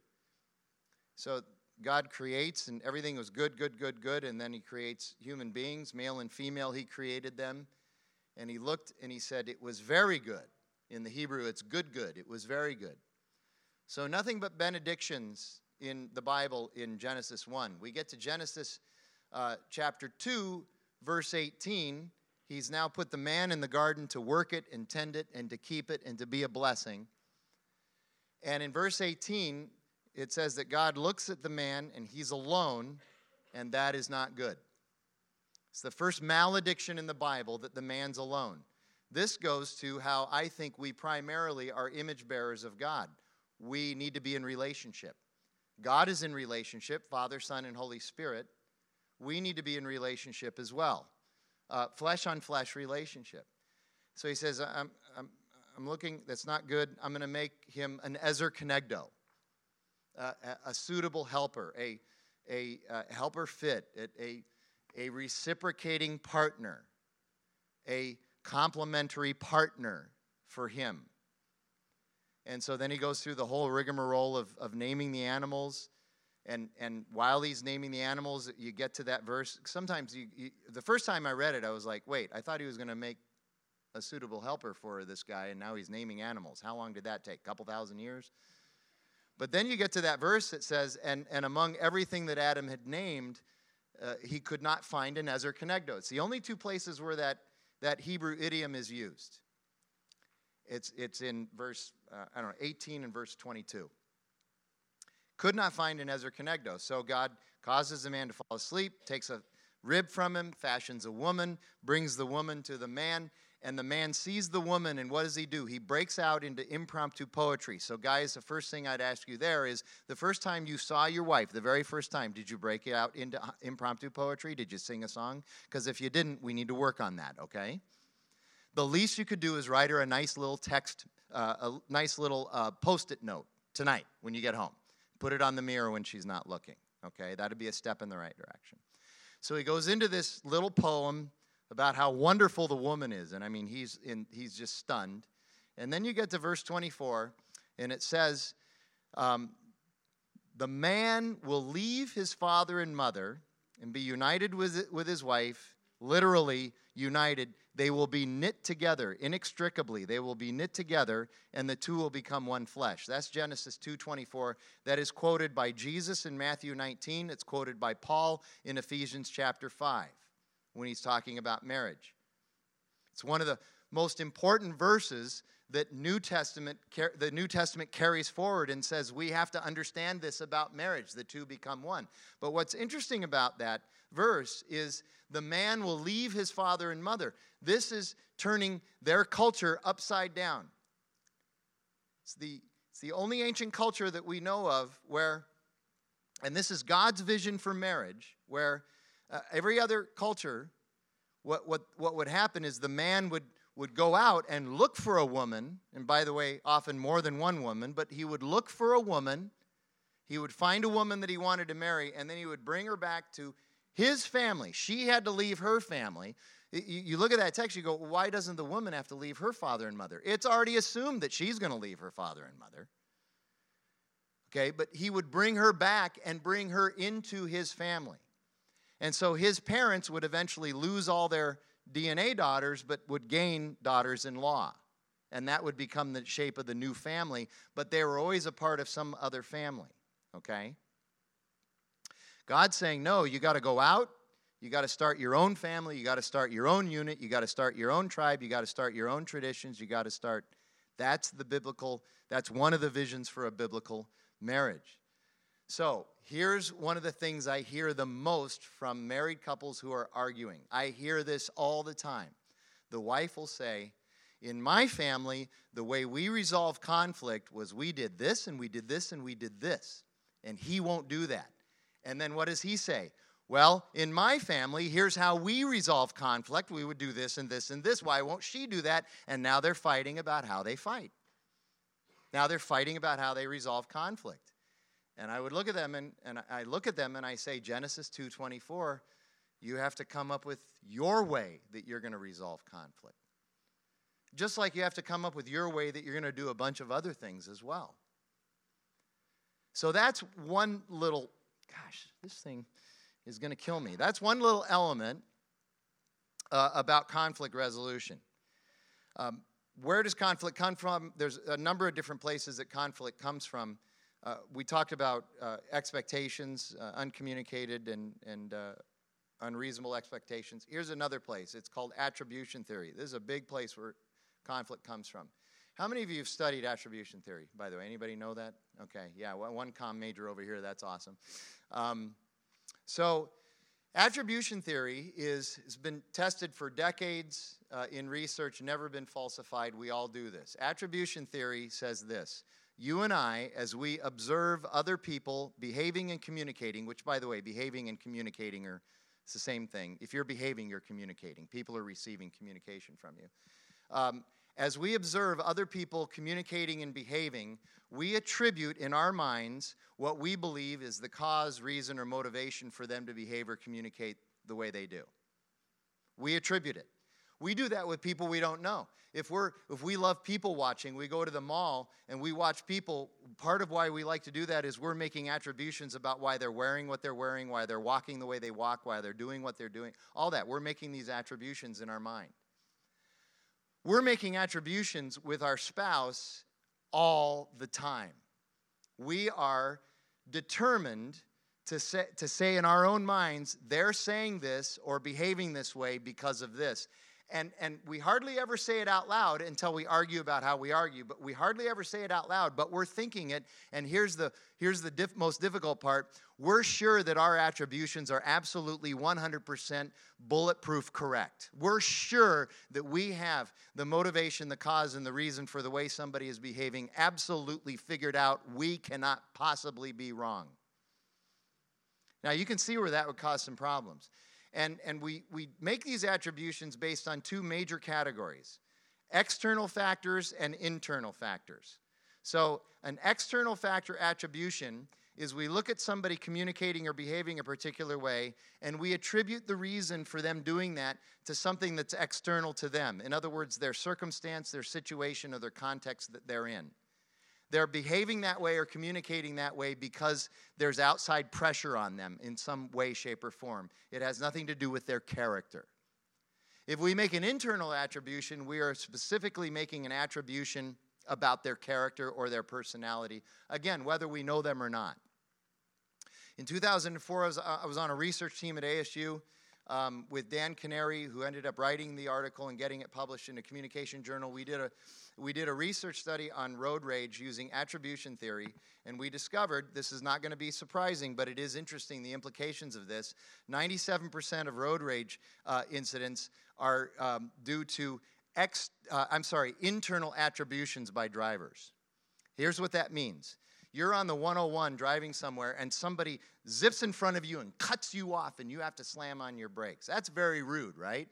So, God creates, and everything was good, good, good, good, and then He creates human beings, male and female, He created them. And He looked and He said, It was very good. In the Hebrew, it's good, good. It was very good. So, nothing but benedictions in the Bible in Genesis 1. We get to Genesis uh, chapter 2, verse 18. He's now put the man in the garden to work it and tend it and to keep it and to be a blessing. And in verse 18, it says that God looks at the man and he's alone, and that is not good. It's the first malediction in the Bible that the man's alone. This goes to how I think we primarily are image bearers of God. We need to be in relationship. God is in relationship, Father, Son, and Holy Spirit. We need to be in relationship as well, flesh on flesh relationship. So he says, I'm, I'm, I'm looking, that's not good. I'm going to make him an Ezer Kenegdo, uh, a, a, suitable helper, a, a, a helper fit, a, a reciprocating partner, a complementary partner for him. And so then he goes through the whole rigmarole of, of naming the animals. And, and while he's naming the animals, you get to that verse. Sometimes, you, you the first time I read it, I was like, wait, I thought he was going to make a suitable helper for this guy, and now he's naming animals. How long did that take? A couple thousand years? But then you get to that verse that says, and, and among everything that Adam had named, uh, he could not find an Ezer Kenegdo. It's the only two places where that, that Hebrew idiom is used. It's, it's in verse, uh, I don't know, 18 and verse 22. Could not find an Ezer Kenegdo. So God causes the man to fall asleep, takes a rib from him, fashions a woman, brings the woman to the man, and the man sees the woman, and what does he do? He breaks out into impromptu poetry. So, guys, the first thing I'd ask you there is the first time you saw your wife, the very first time, did you break out into impromptu poetry? Did you sing a song? Because if you didn't, we need to work on that, okay? The least you could do is write her a nice little text, uh, a nice little uh, post it note tonight when you get home. Put it on the mirror when she's not looking, okay? That'd be a step in the right direction. So he goes into this little poem about how wonderful the woman is. And I mean, he's, in, he's just stunned. And then you get to verse 24, and it says, um, The man will leave his father and mother and be united with, with his wife, literally united. They will be knit together inextricably. They will be knit together, and the two will become one flesh. That's Genesis 2:24. That is quoted by Jesus in Matthew 19. It's quoted by Paul in Ephesians chapter 5 when he's talking about marriage. It's one of the most important verses that New Testament the New Testament carries forward and says we have to understand this about marriage the two become one. But what's interesting about that verse is the man will leave his father and mother. This is turning their culture upside down. It's the it's the only ancient culture that we know of where and this is God's vision for marriage where uh, every other culture, what, what, what would happen is the man would, would go out and look for a woman, and by the way, often more than one woman, but he would look for a woman. He would find a woman that he wanted to marry, and then he would bring her back to his family. She had to leave her family. You, look at that text, you go, why doesn't the woman have to leave her father and mother? It's already assumed that she's going to leave her father and mother. Okay, but he would bring her back and bring her into his family. And so his parents would eventually lose all their DNA daughters, but would gain daughters in law. And that would become the shape of the new family, but they were always a part of some other family, okay? God's saying, no, you got to go out, you got to start your own family, you got to start your own unit, you got to start your own tribe, you got to start your own traditions, you got to start. That's the biblical, that's one of the visions for a biblical marriage. So, here's one of the things I hear the most from married couples who are arguing. I hear this all the time. The wife will say, In my family, the way we resolve conflict was we did this and we did this and we did this. And he won't do that. And then what does he say? Well, in my family, here's how we resolve conflict. We would do this and this and this. Why won't she do that? And now they're fighting about how they fight. Now they're fighting about how they resolve conflict. And I would look at them and, and I look at them and I say, Genesis 2.24, you have to come up with your way that you're going to resolve conflict. Just like you have to come up with your way that you're going to do a bunch of other things as well. So that's one little, gosh, this thing is going to kill me. That's one little element uh, about conflict resolution. Um, where does conflict come from? There's a number of different places that conflict comes from. Uh, we talked about uh, expectations, uh, uncommunicated and, and uh, unreasonable expectations. Here's another place. It's called attribution theory. This is a big place where conflict comes from. How many of you have studied attribution theory, by the way? Anybody know that? Okay, yeah, one com major over here. That's awesome. Um, so, attribution theory is, has been tested for decades uh, in research, never been falsified. We all do this. Attribution theory says this you and I, as we observe other people behaving and communicating, which, by the way, behaving and communicating are it's the same thing. If you're behaving, you're communicating. People are receiving communication from you. Um, as we observe other people communicating and behaving, we attribute in our minds what we believe is the cause, reason, or motivation for them to behave or communicate the way they do. We attribute it. We do that with people we don't know. If we're if we love people watching, we go to the mall and we watch people. Part of why we like to do that is we're making attributions about why they're wearing what they're wearing, why they're walking the way they walk, why they're doing what they're doing. All that. We're making these attributions in our mind. We're making attributions with our spouse all the time. We are determined to say, to say in our own minds, they're saying this or behaving this way because of this. And, and we hardly ever say it out loud until we argue about how we argue, but we hardly ever say it out loud, but we're thinking it. And here's the, here's the diff, most difficult part we're sure that our attributions are absolutely 100% bulletproof correct. We're sure that we have the motivation, the cause, and the reason for the way somebody is behaving absolutely figured out. We cannot possibly be wrong. Now, you can see where that would cause some problems. And, and we, we make these attributions based on two major categories external factors and internal factors. So, an external factor attribution is we look at somebody communicating or behaving a particular way and we attribute the reason for them doing that to something that's external to them. In other words, their circumstance, their situation, or their context that they're in. They're behaving that way or communicating that way because there's outside pressure on them in some way, shape, or form. It has nothing to do with their character. If we make an internal attribution, we are specifically making an attribution about their character or their personality, again, whether we know them or not. In 2004, I was, uh, I was on a research team at ASU um, with Dan Canary, who ended up writing the article and getting it published in a communication journal. We did a, we did a research study on road rage using attribution theory, and we discovered this is not going to be surprising, but it is interesting the implications of this. 97% of road rage uh, incidents are um, due to ex, uh, I'm sorry, internal attributions by drivers. Here's what that means you're on the 101 driving somewhere and somebody zips in front of you and cuts you off and you have to slam on your brakes. That's very rude, right?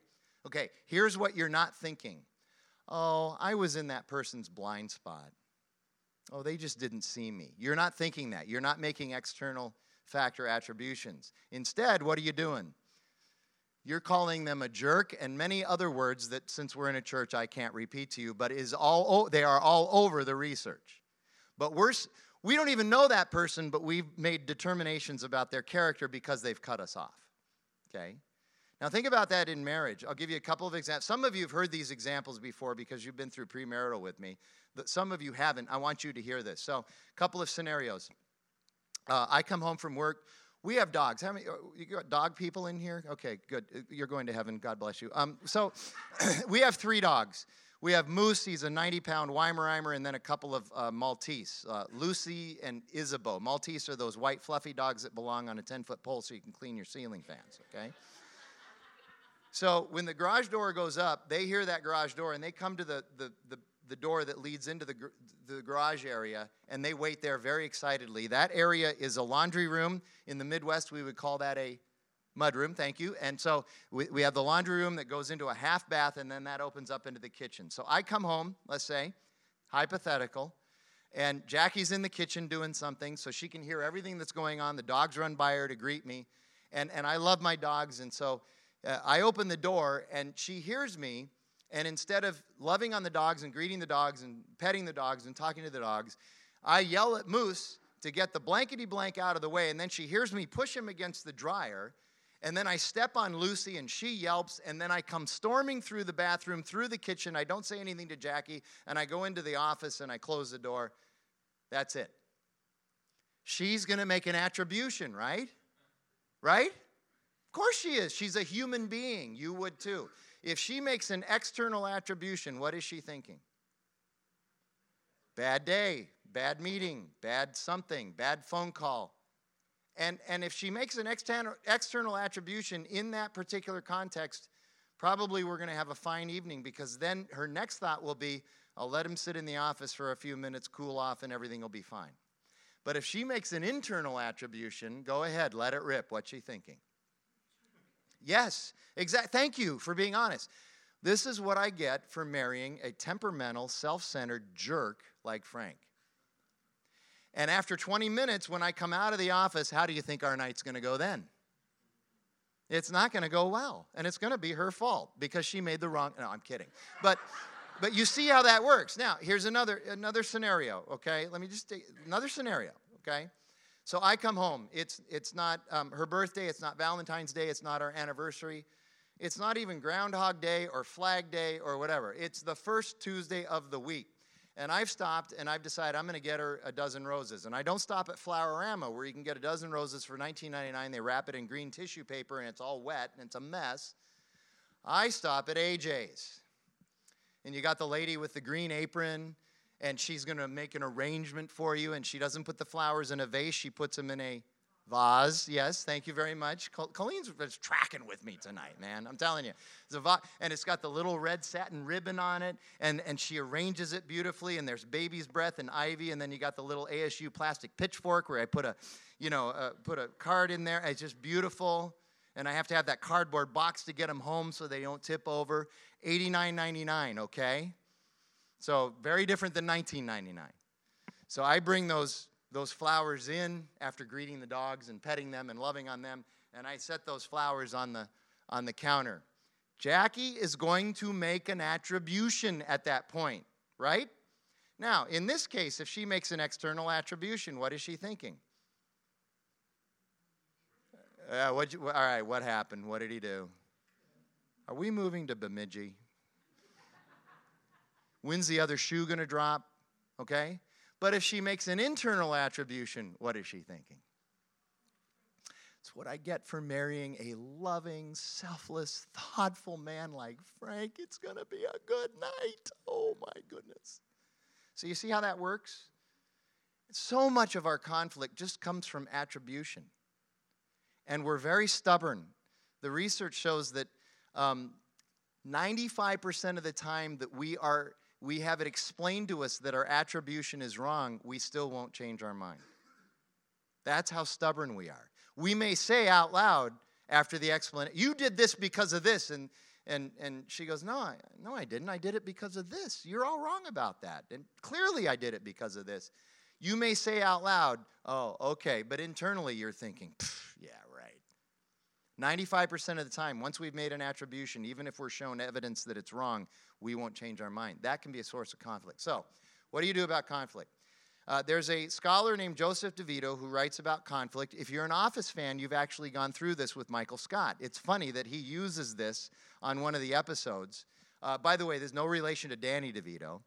Okay, here's what you're not thinking. Oh, I was in that person's blind spot. Oh, they just didn't see me. You're not thinking that. You're not making external factor attributions. Instead, what are you doing? You're calling them a jerk and many other words that since we're in a church I can't repeat to you, but is all they are all over the research. But we're we don't even know that person, but we've made determinations about their character because they've cut us off. Okay? Now, think about that in marriage. I'll give you a couple of examples. Some of you have heard these examples before because you've been through premarital with me. Some of you haven't. I want you to hear this. So, a couple of scenarios. Uh, I come home from work. We have dogs. How many? Uh, you got dog people in here? Okay, good. You're going to heaven. God bless you. Um, so, we have three dogs. We have Moose, he's a 90 pound Weimaraner, and then a couple of uh, Maltese, uh, Lucy and Isabeau. Maltese are those white fluffy dogs that belong on a 10 foot pole so you can clean your ceiling fans, okay? so when the garage door goes up, they hear that garage door and they come to the, the, the, the door that leads into the, the garage area and they wait there very excitedly. That area is a laundry room. In the Midwest, we would call that a mudroom, thank you. And so we, we have the laundry room that goes into a half bath, and then that opens up into the kitchen. So I come home, let's say, hypothetical, And Jackie's in the kitchen doing something so she can hear everything that's going on. The dogs run by her to greet me. And, and I love my dogs. And so uh, I open the door and she hears me. And instead of loving on the dogs and greeting the dogs and petting the dogs and talking to the dogs, I yell at Moose to get the blankety blank out of the way. And then she hears me push him against the dryer. And then I step on Lucy and she yelps. And then I come storming through the bathroom, through the kitchen. I don't say anything to Jackie. And I go into the office and I close the door. That's it. She's going to make an attribution, right? Right? Of course she is. She's a human being. You would too. If she makes an external attribution, what is she thinking? Bad day, bad meeting, bad something, bad phone call. And, and if she makes an external, external attribution in that particular context, probably we're going to have a fine evening because then her next thought will be, I'll let him sit in the office for a few minutes, cool off, and everything will be fine. But if she makes an internal attribution, go ahead, let it rip. What's she thinking? Yes, exact. Thank you for being honest. This is what I get for marrying a temperamental, self centered jerk like Frank. And after 20 minutes, when I come out of the office, how do you think our night's going to go then? It's not going to go well. And it's going to be her fault because she made the wrong. No, I'm kidding. But. but you see how that works. Now, here's another another scenario. Okay, let me just another scenario. Okay, so I come home. It's it's not um, her birthday. It's not Valentine's Day. It's not our anniversary. It's not even Groundhog Day or Flag Day or whatever. It's the first Tuesday of the week. And I've stopped and I've decided I'm going to get her a dozen roses. And I don't stop at Flowerama where you can get a dozen roses for $19.99. They wrap it in green tissue paper and it's all wet and it's a mess. I stop at AJ's. And you got the lady with the green apron and she's going to make an arrangement for you and she doesn't put the flowers in a vase, she puts them in a Vase, yes, thank you very much. Colleen's tracking with me tonight, man. I'm telling you. It's a vase, and it's got the little red satin ribbon on it, and, and she arranges it beautifully, and there's baby's breath and ivy, and then you got the little ASU plastic pitchfork where I put a, you know, uh, put a card in there. It's just beautiful, and I have to have that cardboard box to get them home so they don't tip over. $89.99, okay? So very different than $19.99. So I bring those those flowers in after greeting the dogs and petting them and loving on them, and I set those flowers on the, on the counter. Jackie is going to make an attribution at that point, right? Now, in this case, if she makes an external attribution, what is she thinking? Uh, what all right, what happened? What did he do? Are we moving to Bemidji? When's the other shoe going to drop? Okay? But if she makes an internal attribution, what is she thinking? It's what I get for marrying a loving, selfless, thoughtful man like Frank. It's going to be a good night. Oh my goodness. So you see how that works? So much of our conflict just comes from attribution. And we're very stubborn. The research shows that um, 95% of the time that we are we have it explained to us that our attribution is wrong, we still won't change our mind. That's how stubborn we are. We may say out loud after the explanation, You did this because of this. And, and, and she goes, no I, no, I didn't. I did it because of this. You're all wrong about that. And clearly I did it because of this. You may say out loud, Oh, okay. But internally you're thinking, Yeah, 95% of the time, once we've made an attribution, even if we're shown evidence that it's wrong, we won't change our mind. That can be a source of conflict. So, what do you do about conflict? Uh, there's a scholar named Joseph DeVito who writes about conflict. If you're an Office fan, you've actually gone through this with Michael Scott. It's funny that he uses this on one of the episodes. Uh, by the way, there's no relation to Danny DeVito.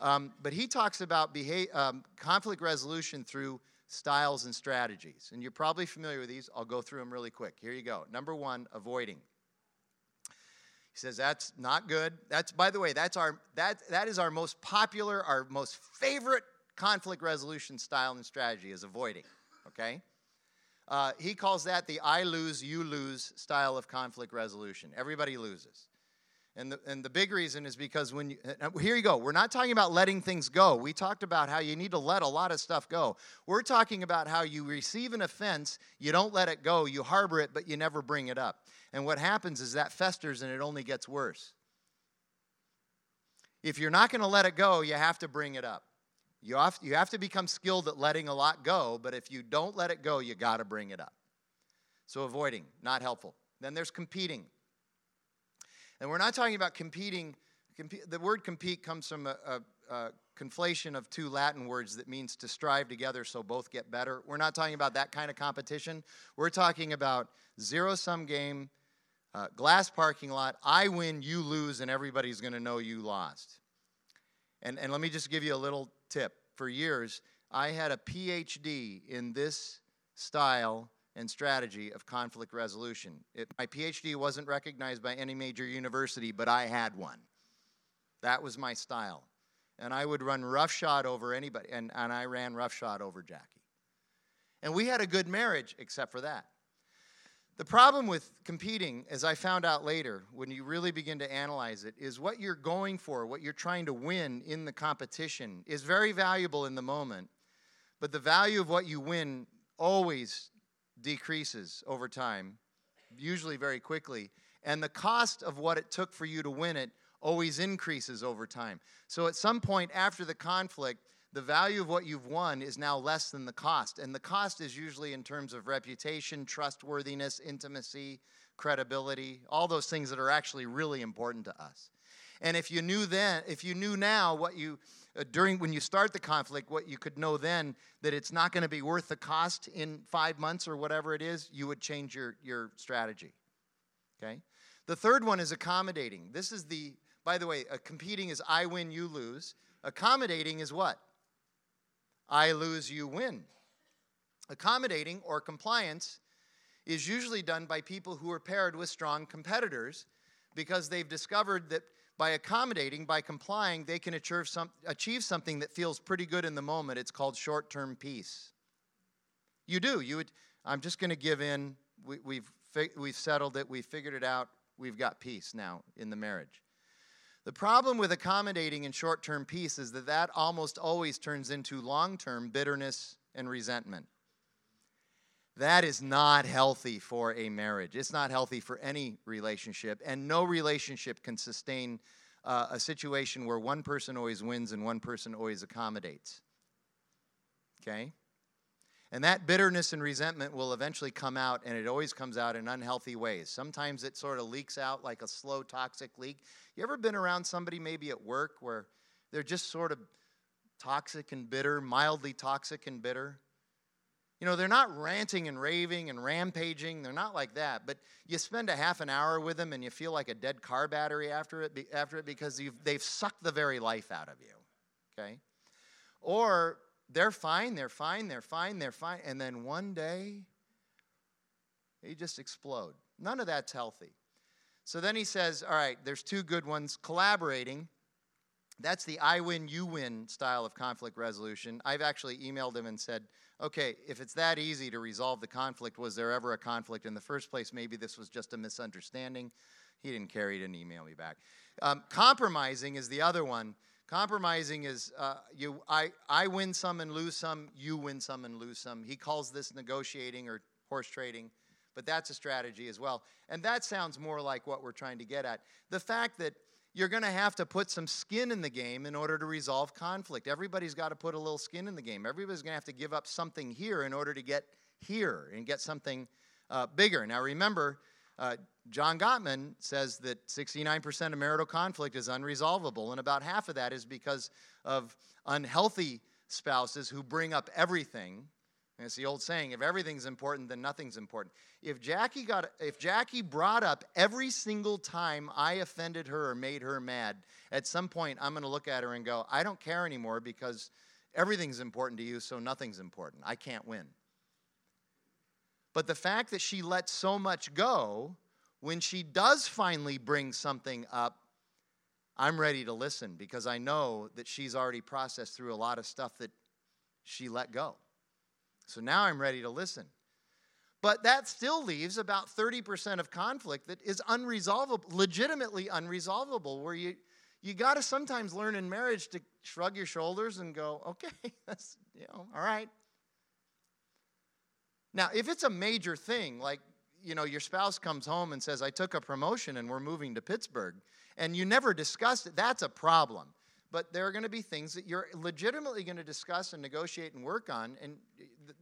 Um, but he talks about um, conflict resolution through styles and strategies. And you're probably familiar with these. I'll go through them really quick. Here you go. Number one, avoiding. He says that's not good. That's by the way, that's our that that is our most popular, our most favorite conflict resolution style and strategy is avoiding. Okay. Uh, he calls that the I lose, you lose style of conflict resolution. Everybody loses. And the, and the big reason is because when you, here you go, we're not talking about letting things go. We talked about how you need to let a lot of stuff go. We're talking about how you receive an offense, you don't let it go, you harbor it, but you never bring it up. And what happens is that festers and it only gets worse. If you're not going to let it go, you have to bring it up. You have, you have to become skilled at letting a lot go, but if you don't let it go, you got to bring it up. So, avoiding, not helpful. Then there's competing. And we're not talking about competing. Comp- the word compete comes from a, a, a, conflation of two Latin words that means to strive together so both get better. We're not talking about that kind of competition. We're talking about zero sum game, uh, glass parking lot. I win, you lose, and everybody's going to know you lost. And, and let me just give you a little tip. For years, I had a PhD in this style and strategy of conflict resolution. It, my PhD wasn't recognized by any major university, but I had one. That was my style. And I would run roughshod over anybody, and, and I ran roughshod over Jackie. And we had a good marriage, except for that. The problem with competing, as I found out later, when you really begin to analyze it, is what you're going for, what you're trying to win in the competition, is very valuable in the moment. But the value of what you win always decreases over time, usually very quickly. And the cost of what it took for you to win it always increases over time. So at some point after the conflict, the value of what you've won is now less than the cost. And the cost is usually in terms of reputation, trustworthiness, intimacy, credibility, all those things that are actually really important to us. And if you knew then, if you knew now what you during when you start the conflict, what you could know then that it's not going to be worth the cost in five months or whatever it is, you would change your, your strategy. Okay? The third one is accommodating. This is the, by the way, uh, competing is I win, you lose. Accommodating is what? I lose, you win. Accommodating or compliance is usually done by people who are paired with strong competitors because they've discovered that by accommodating, by complying, they can achieve, some, achieve something that feels pretty good in the moment. It's called short term peace. You do. You would, I'm just going to give in. We, we've, we've settled it. We've figured it out. We've got peace now in the marriage. The problem with accommodating and short term peace is that that almost always turns into long term bitterness and resentment. That is not healthy for a marriage. It's not healthy for any relationship, and no relationship can sustain uh, a situation where one person always wins and one person always accommodates. Okay? And that bitterness and resentment will eventually come out, and it always comes out in unhealthy ways. Sometimes it sort of leaks out like a slow, toxic leak. You ever been around somebody maybe at work where they're just sort of toxic and bitter, mildly toxic and bitter? You know, they're not ranting and raving and rampaging. They're not like that. But you spend a half an hour with them and you feel like a dead car battery after it, after it because they've sucked the very life out of you. Okay? Or they're fine, they're fine, they're fine, they're fine. And then one day, they just explode. None of that's healthy. So then he says, All right, there's two good ones collaborating. That's the I win, you win style of conflict resolution. I've actually emailed him and said, okay, if it's that easy to resolve the conflict, was there ever a conflict in the first place? Maybe this was just a misunderstanding. He didn't care, he didn't email me back. Um, compromising is the other one. Compromising is uh, you, I, I win some and lose some, you win some and lose some. He calls this negotiating or horse trading, but that's a strategy as well. And that sounds more like what we're trying to get at. The fact that you're going to have to put some skin in the game in order to resolve conflict. Everybody's got to put a little skin in the game. Everybody's going to have to give up something here in order to get here and get something uh, bigger. Now, remember, uh, John Gottman says that 69% of marital conflict is unresolvable, and about half of that is because of unhealthy spouses who bring up everything and it's the old saying, if everything's important, then nothing's important. If Jackie got if Jackie brought up every single time I offended her or made her mad, at some point I'm going to look at her and go, I don't care anymore because everything's important to you, so nothing's important. I can't win. But the fact that she lets so much go, when she does finally bring something up, I'm ready to listen because I know that she's already processed through a lot of stuff that she let go. So now I'm ready to listen. But that still leaves about 30% of conflict that is unresolvable, legitimately unresolvable, where you, you got to sometimes learn in marriage to shrug your shoulders and go, okay, that's, you know, all right. Now, if it's a major thing, like, you know, your spouse comes home and says, I took a promotion and we're moving to Pittsburgh, and you never discussed it, that's a problem. but there are going to be things that you're legitimately going to discuss and negotiate and work on, and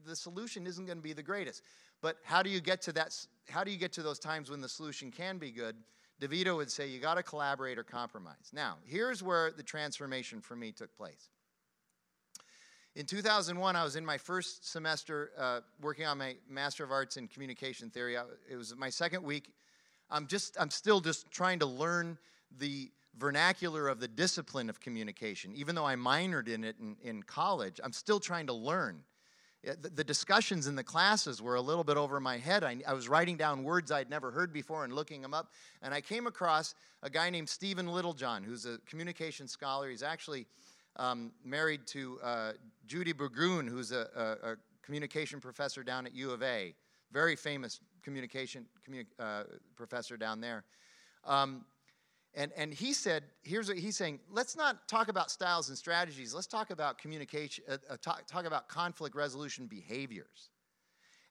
the, solution isn't going to be the greatest. But how do you get to that? How do you get to those times when the solution can be good? DeVito would say you got to collaborate or compromise. Now, here's where the transformation for me took place. In 2001, I was in my first semester uh, working on my Master of Arts in Communication Theory. I, it was my second week. I'm just, I'm still just trying to learn the vernacular of the discipline of communication. Even though I minored in it in, in college, I'm still trying to learn. The, discussions in the classes were a little bit over my head. I, I was writing down words I'd never heard before and looking them up. And I came across a guy named Stephen Littlejohn, who's a communication scholar. He's actually um, married to uh, Judy Burgoon, who's a, a, a, communication professor down at U of A, very famous communication communi- uh, professor down there. Um, and, and he said, here's what he's saying let's not talk about styles and strategies, let's talk about communication, uh, uh, talk, talk about conflict resolution behaviors.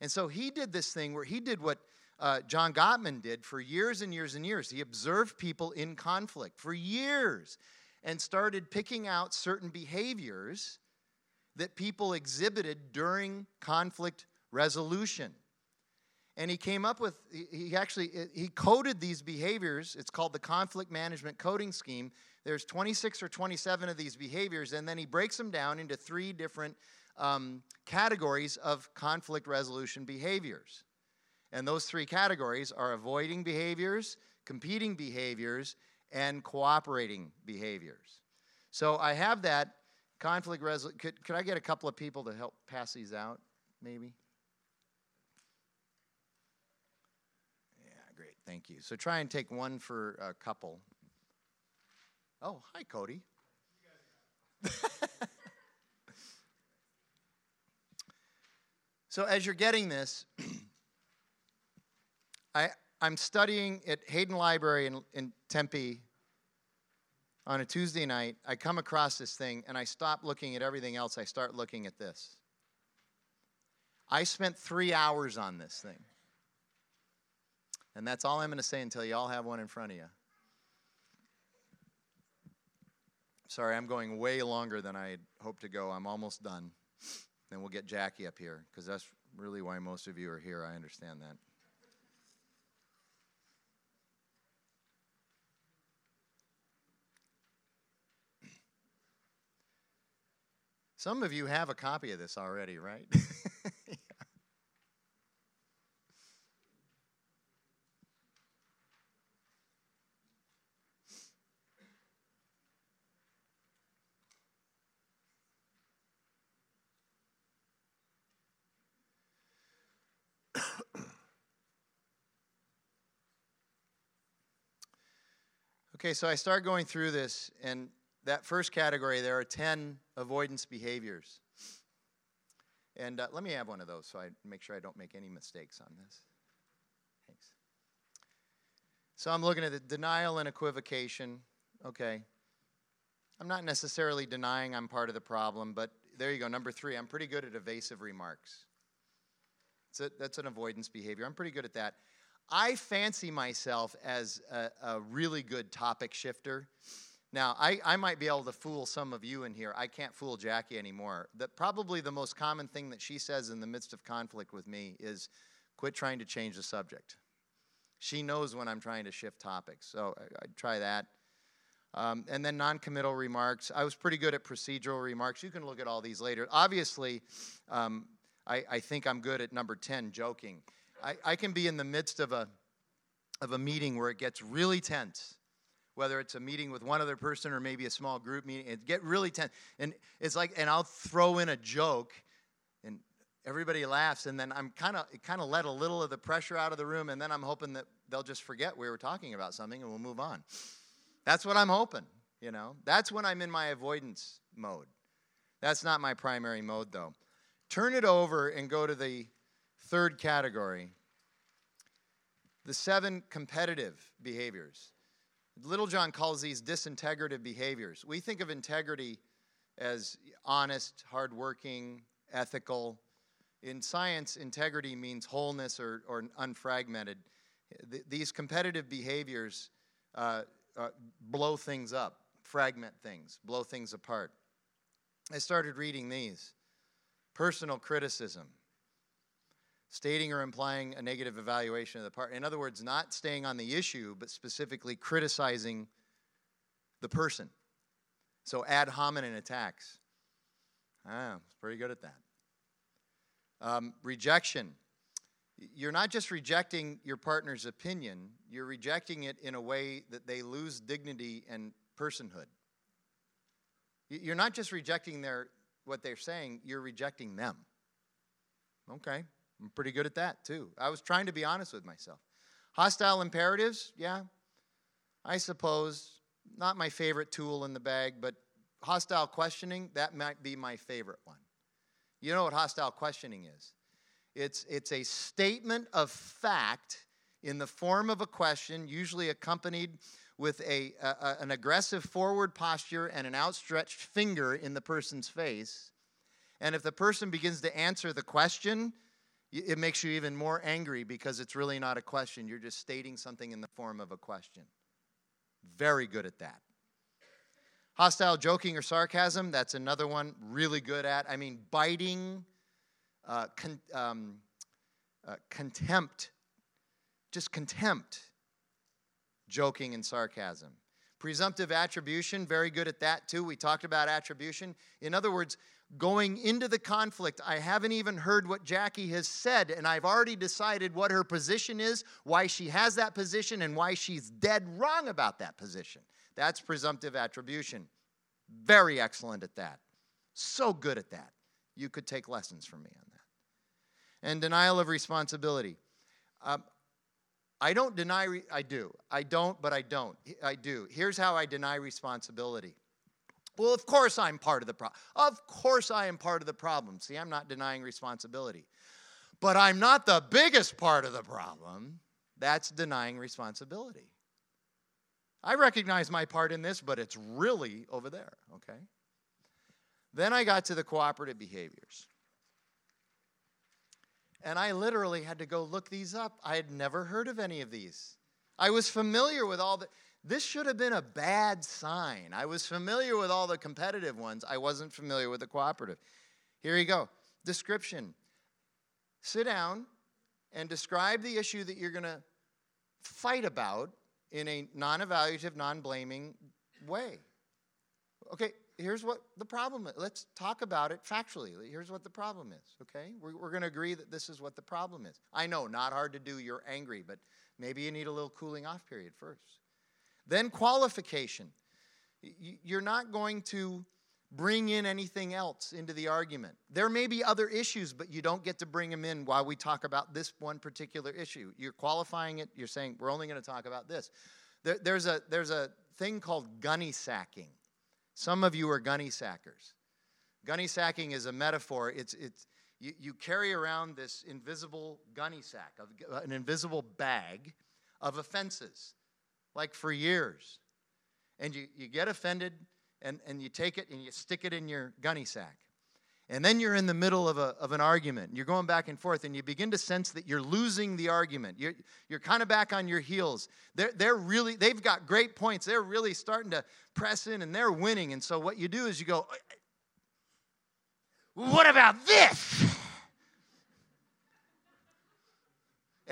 And so he did this thing where he did what uh, John Gottman did for years and years and years. He observed people in conflict for years and started picking out certain behaviors that people exhibited during conflict resolution and he came up with he actually he coded these behaviors. It's called the conflict management coding scheme. There's 26 or 27 of these behaviors and then he breaks them down into three different um, categories of conflict resolution behaviors. And those three categories are avoiding behaviors competing behaviors and cooperating behaviors. So i have that conflict resolution could, could i get a couple of people to help pass these out maybe Thank you. So try and take one for a couple. Oh, hi, Cody. so as you're getting this, I, I'm studying at Hayden Library in, in Tempe on a Tuesday night. I come across this thing and I stop looking at everything else. I start looking at this. I spent three hours on this thing. And that's all I'm going to say until you all have one in front of you. Sorry, I'm going way longer than I hoped to go. I'm almost done. Then we'll get Jackie up here because that's really why most of you are here. I understand that. Some of you have a copy of this already, right? Okay, so I start going through this, and that first category, there are 10 avoidance behaviors. And uh, let me have one of those so I make sure I don't make any mistakes on this. Thanks. So I'm looking at the denial and equivocation. Okay. I'm not necessarily denying I'm part of the problem, but there you go. Number three, I'm pretty good at evasive remarks. A, that's an avoidance behavior. I'm pretty good at that. I fancy myself as a, a really good topic shifter. Now, I, I might be able to fool some of you in here. I can't fool Jackie anymore. Probably the most common thing that she says in the midst of conflict with me is quit trying to change the subject. She knows when I'm trying to shift topics, so I, I try that. Um, and then non committal remarks. I was pretty good at procedural remarks. You can look at all these later. Obviously, um, I, I think I'm good at number 10, joking. I, I can be in the midst of a, of a meeting where it gets really tense whether it's a meeting with one other person or maybe a small group meeting it get really tense. And it's like and i'll throw in a joke and everybody laughs and then i'm kind of kind of let a little of the pressure out of the room and then i'm hoping that they'll just forget we were talking about something and we'll move on. That's what i'm hoping you know? That's when i'm in my avoidance mode. That's not my primary mode though. Turn it over and go to the Third category the seven competitive behaviors. Littlejohn calls these disintegrative behaviors. We think of integrity as honest, hardworking, ethical. In science, integrity means wholeness or, or unfragmented. Th- these competitive behaviors uh, uh, blow things up. fragment things, blow things apart. I started reading these personal criticism, stating or implying a negative evaluation of the part. In other words, not staying on the issue, but specifically criticizing the person. So ad hominem attacks. Ah, pretty good at that. Um, rejection. You're not just rejecting your partner's opinion, you're rejecting it in a way that they lose dignity and personhood. You're not just rejecting their, what they're saying, you're rejecting them. Okay, I'm pretty good at that too. I was trying to be honest with myself. Hostile imperatives, yeah, I suppose. Not my favorite tool in the bag, but hostile questioning, that might be my favorite one. You know what hostile questioning is? It's, it's a statement of fact in the form of a question, usually accompanied with a, a, an aggressive forward posture and an outstretched finger in the person's face. And if the person begins to answer the question, it makes you even more angry because it's really not a question. You're just stating something in the form of a question. Very good at that. Hostile joking or sarcasm, that's another one really good at. I mean, biting, uh, con- um, uh, contempt, just contempt, joking and sarcasm. Presumptive attribution, very good at that too. We talked about attribution. In other words, going into the conflict, I haven't even heard what Jackie has said, and I've already decided what her position is, why she has that position, and why she's dead wrong about that position. That's presumptive attribution. Very excellent at that. So good at that. You could take lessons from me on that. And denial of responsibility. Um, I don't deny, re- I do. I don't, but I don't. I do. Here's how I deny responsibility. Well, of course I'm part of the problem. Of course I am part of the problem. See, I'm not denying responsibility. But I'm not the biggest part of the problem. That's denying responsibility. I recognize my part in this, but it's really over there, okay? Then I got to the cooperative behaviors. And I literally had to go look these up. I had never heard of any of these. I was familiar with all the. This should have been a bad sign. I was familiar with all the competitive ones. I wasn't familiar with the cooperative. Here you go. Description. Sit down and describe the issue that you're going to fight about in a non evaluative, non blaming way. Okay, here's what the problem is. Let's talk about it factually. Here's what the problem is, okay? We're, we're going to agree that this is what the problem is. I know, not hard to do. You're angry, but maybe you need a little cooling off period first. Then qualification. You're not going to bring in anything else into the argument. There may be other issues, but you don't get to bring them in while we talk about this one particular issue. You're qualifying it, you're saying, we're only going to talk about this. There, there's, a, there's a thing called gunny sacking. Some of you are gunny sackers. Gunny sacking is a metaphor. It's, it's, you, you carry around this invisible gunny sack, an invisible bag of offenses, like for years. And you, you get offended, and, and you take it and you stick it in your gunny sack. And then you're in the middle of, a, of an argument. You're going back and forth, and you begin to sense that you're losing the argument. You're, you're kind of back on your heels. They're, they're really, they've got great points. They're really starting to press in, and they're winning. And so what you do is you go, What about this?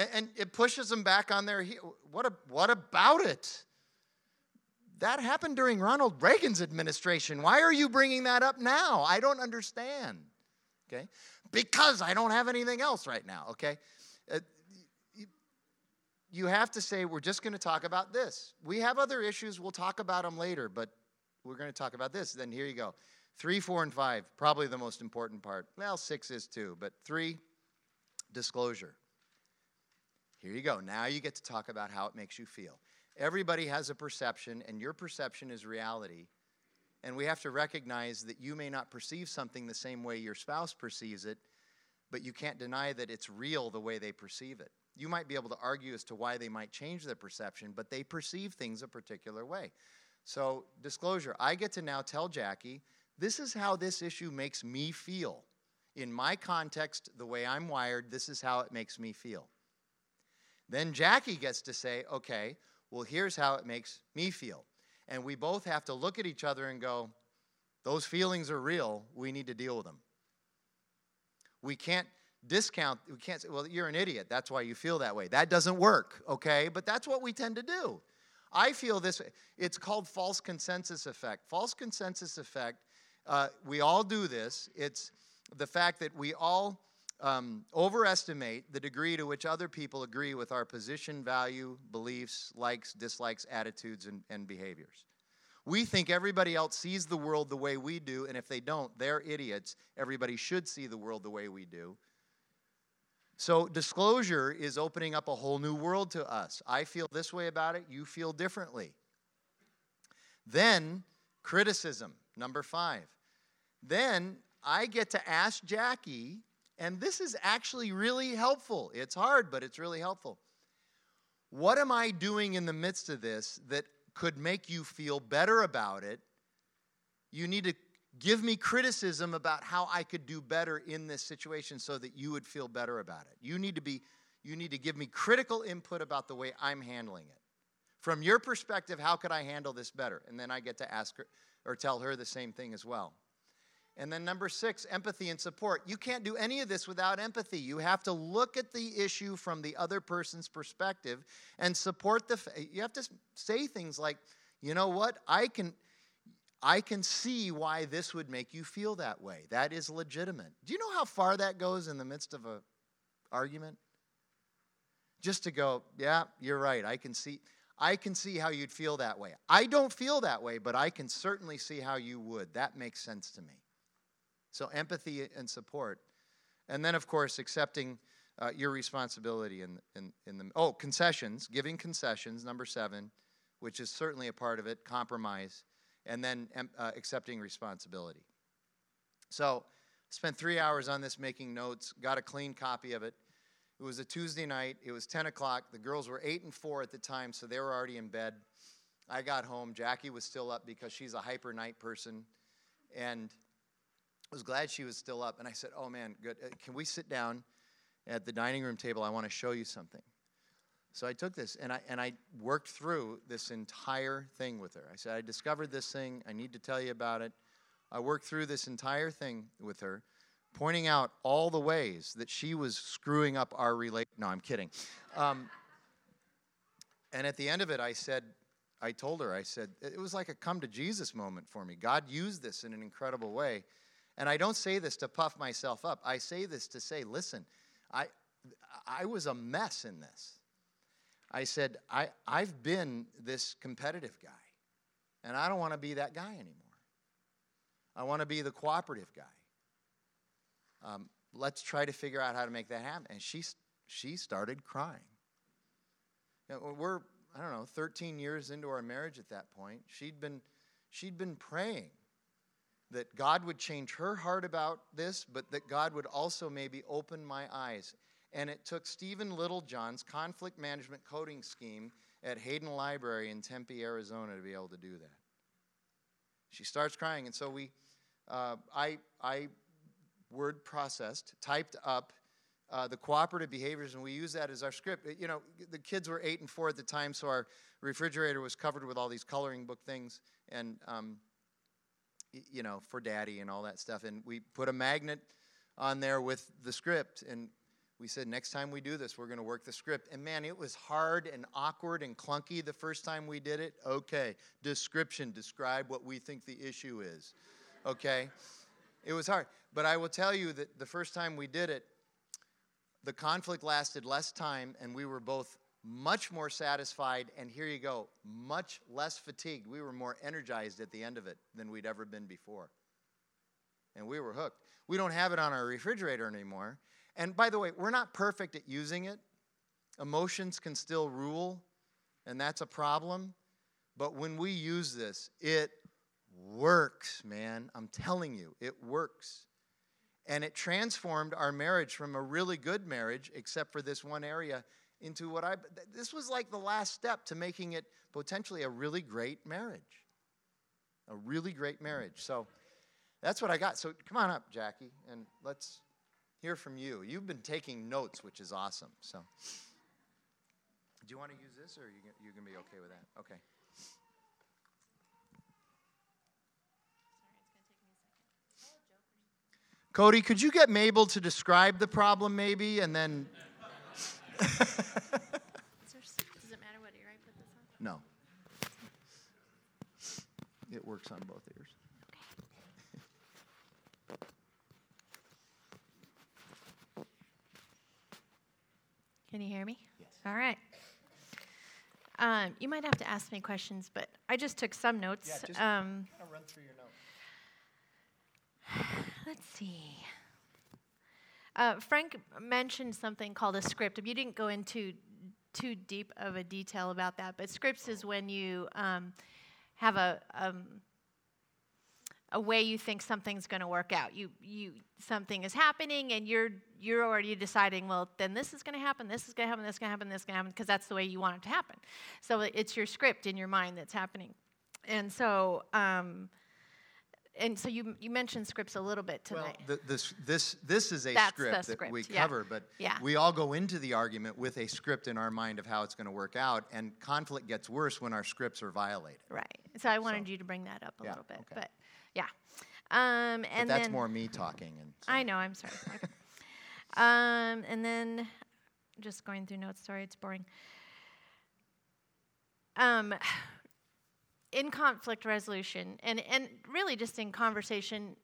And, and it pushes them back on their. What, a, what about it? That happened during Ronald Reagan's administration. Why are you bringing that up now? I don't understand. Okay? Because I don't have anything else right now, okay? Uh, you have to say, we're just going to talk about this. We have other issues, we'll talk about them later, but we're going to talk about this. Then here you go. Three, four, and five, probably the most important part. Well, six is too, but three, disclosure. Here you go. Now you get to talk about how it makes you feel. Everybody has a perception, and your perception is reality. And we have to recognize that you may not perceive something the same way your spouse perceives it, but you can't deny that it's real the way they perceive it. You might be able to argue as to why they might change their perception, but they perceive things a particular way. So, disclosure I get to now tell Jackie, this is how this issue makes me feel. In my context, the way I'm wired, this is how it makes me feel. Then Jackie gets to say, okay, well, here's how it makes me feel. And we both have to look at each other and go, those feelings are real. We need to deal with them. We can't discount, we can't say, well, you're an idiot. That's why you feel that way. That doesn't work, okay? But that's what we tend to do. I feel this, it's called false consensus effect. False consensus effect, uh, we all do this. It's the fact that we all um, overestimate the degree to which other people agree with our position, value, beliefs, likes, dislikes, attitudes, and, and behaviors. We think everybody else sees the world the way we do, and if they don't, they're idiots. Everybody should see the world the way we do. So, disclosure is opening up a whole new world to us. I feel this way about it, you feel differently. Then, criticism, number five. Then I get to ask Jackie, and this is actually really helpful. It's hard, but it's really helpful. What am I doing in the midst of this that could make you feel better about it? You need to give me criticism about how I could do better in this situation so that you would feel better about it. You need to be you need to give me critical input about the way I'm handling it. From your perspective, how could I handle this better? And then I get to ask her or tell her the same thing as well. And then number six, empathy and support. You can't do any of this without empathy. You have to look at the issue from the other person's perspective and support the. You have to say things like, you know what, I can. I can see why this would make you feel that way. That is legitimate. Do you know how far that goes in the midst of a argument? Just to go, yeah, you're right. I can see I can see how you'd feel that way. I don't feel that way, but I can certainly see how you would. That makes sense to me. So, empathy and support. And then, of course, accepting uh, your responsibility in, in, in the. Oh, concessions, giving concessions, number seven, which is certainly a part of it, compromise, and then uh, accepting responsibility. So, spent three hours on this making notes, got a clean copy of it. It was a Tuesday night. It was 10 o'clock. The girls were eight and four at the time, so they were already in bed. I got home. Jackie was still up because she's a hyper night person. And was glad she was still up. And I said, Oh man, good. Uh, can we sit down at the dining room table? I want to show you something. So I took this and I, and I worked through this entire thing with her. I said, I discovered this thing. I need to tell you about it. I worked through this entire thing with her, pointing out all the ways that she was screwing up our relate. No, I'm kidding. Um, and at the end of it, I said, I told her, I said, it was like a come to Jesus moment for me. God used this in an incredible way. And I don't say this to puff myself up. I say this to say, listen, I, I was a mess in this. I said, I, I've been this competitive guy, and I don't want to be that guy anymore. I want to be the cooperative guy. Um, let's try to figure out how to make that happen. And she, she started crying. We're, I don't know, 13 years into our marriage at that point. She'd been, she'd been praying that God would change her heart about this, but that God would also maybe open my eyes. And it took Stephen Littlejohn's conflict management coding scheme at Hayden Library in Tempe, Arizona, to be able to do that. She starts crying, and so we, uh, I, I word processed, typed up uh, the cooperative behaviors, and we use that as our script. You know, the kids were eight and four at the time, so our refrigerator was covered with all these coloring book things, and um, you know, for daddy and all that stuff. And we put a magnet on there with the script. And we said, next time we do this, we're going to work the script. And man, it was hard and awkward and clunky the first time we did it. Okay, description, describe what we think the issue is. Okay? it was hard. But I will tell you that the first time we did it, the conflict lasted less time, and we were both much more satisfied, and here you go, much less fatigued. We were more energized at the end of it than we'd ever been before. And we were hooked. We don't have it on our refrigerator anymore. And by the way, we're not perfect at using it. Emotions can still rule, and that's a problem. But when we use this, it works, man. I'm telling you, it works. And it transformed our marriage from a really good marriage, except for this one area, into what I. This was like the last step to making it potentially a really great marriage. A really great marriage. So that's what I got. So come on up, Jackie, and let's hear from you. You've been taking notes, which is awesome. So do you want to use this, or are you, you going to be okay with that? Okay. Cody, could you get Mabel to describe the problem maybe and then is there s- Does it matter what ear I put this on? No. It works on both ears. Can you hear me? Yes. All right. Um, you might have to ask me questions, but I just took some notes. Yeah, just- um, Kind of run through your notes. let's see. Uh, Frank mentioned something called a script. You didn't go into too deep of a detail about that, but scripts is when you um, have a um, a way you think something's going to work out. You you something is happening, and you're you're already deciding. Well, then this is going to happen. This is going to happen. This is going to happen. This is going to happen because that's the way you want it to happen. So it's your script in your mind that's happening, and so. Um, and so you you mentioned scripts a little bit Well, tonight. th- this, this, this is a That's the script that script, we yeah. cover, but Yeah. we all go into the argument with a script in our mind of how it's going to work out, and conflict gets worse when our scripts are violated. Right. So I wanted So- you to bring that up a Yeah, little bit, okay. but yeah. Um, But and that's then more me talking. And so- I know. I'm sorry. Um, and then just going through notes. Sorry, it's boring. Um, in conflict resolution, and and really just in conversation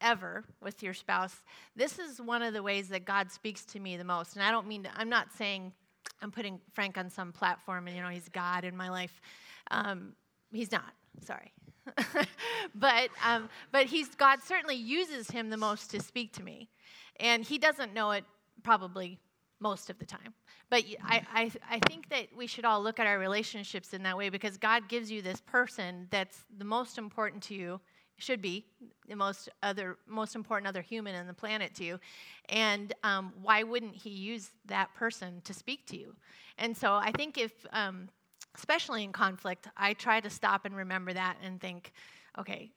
ever with your spouse, this is one of the ways that God speaks to me the most. And I don't mean to, I'm not saying I'm putting Frank on some platform and you know he's God in my life. Um, he's not. Sorry. but um, but he's God certainly uses him the most to speak to me, and he doesn't know it probably most of the time. But I I think that we should all look at our relationships in that way because God gives you this person that's the most important to you, should be the most other most important other human on the planet to you, and um, why wouldn't He use that person to speak to you? And so I think if um, especially in conflict, I try to stop and remember that and think, okay,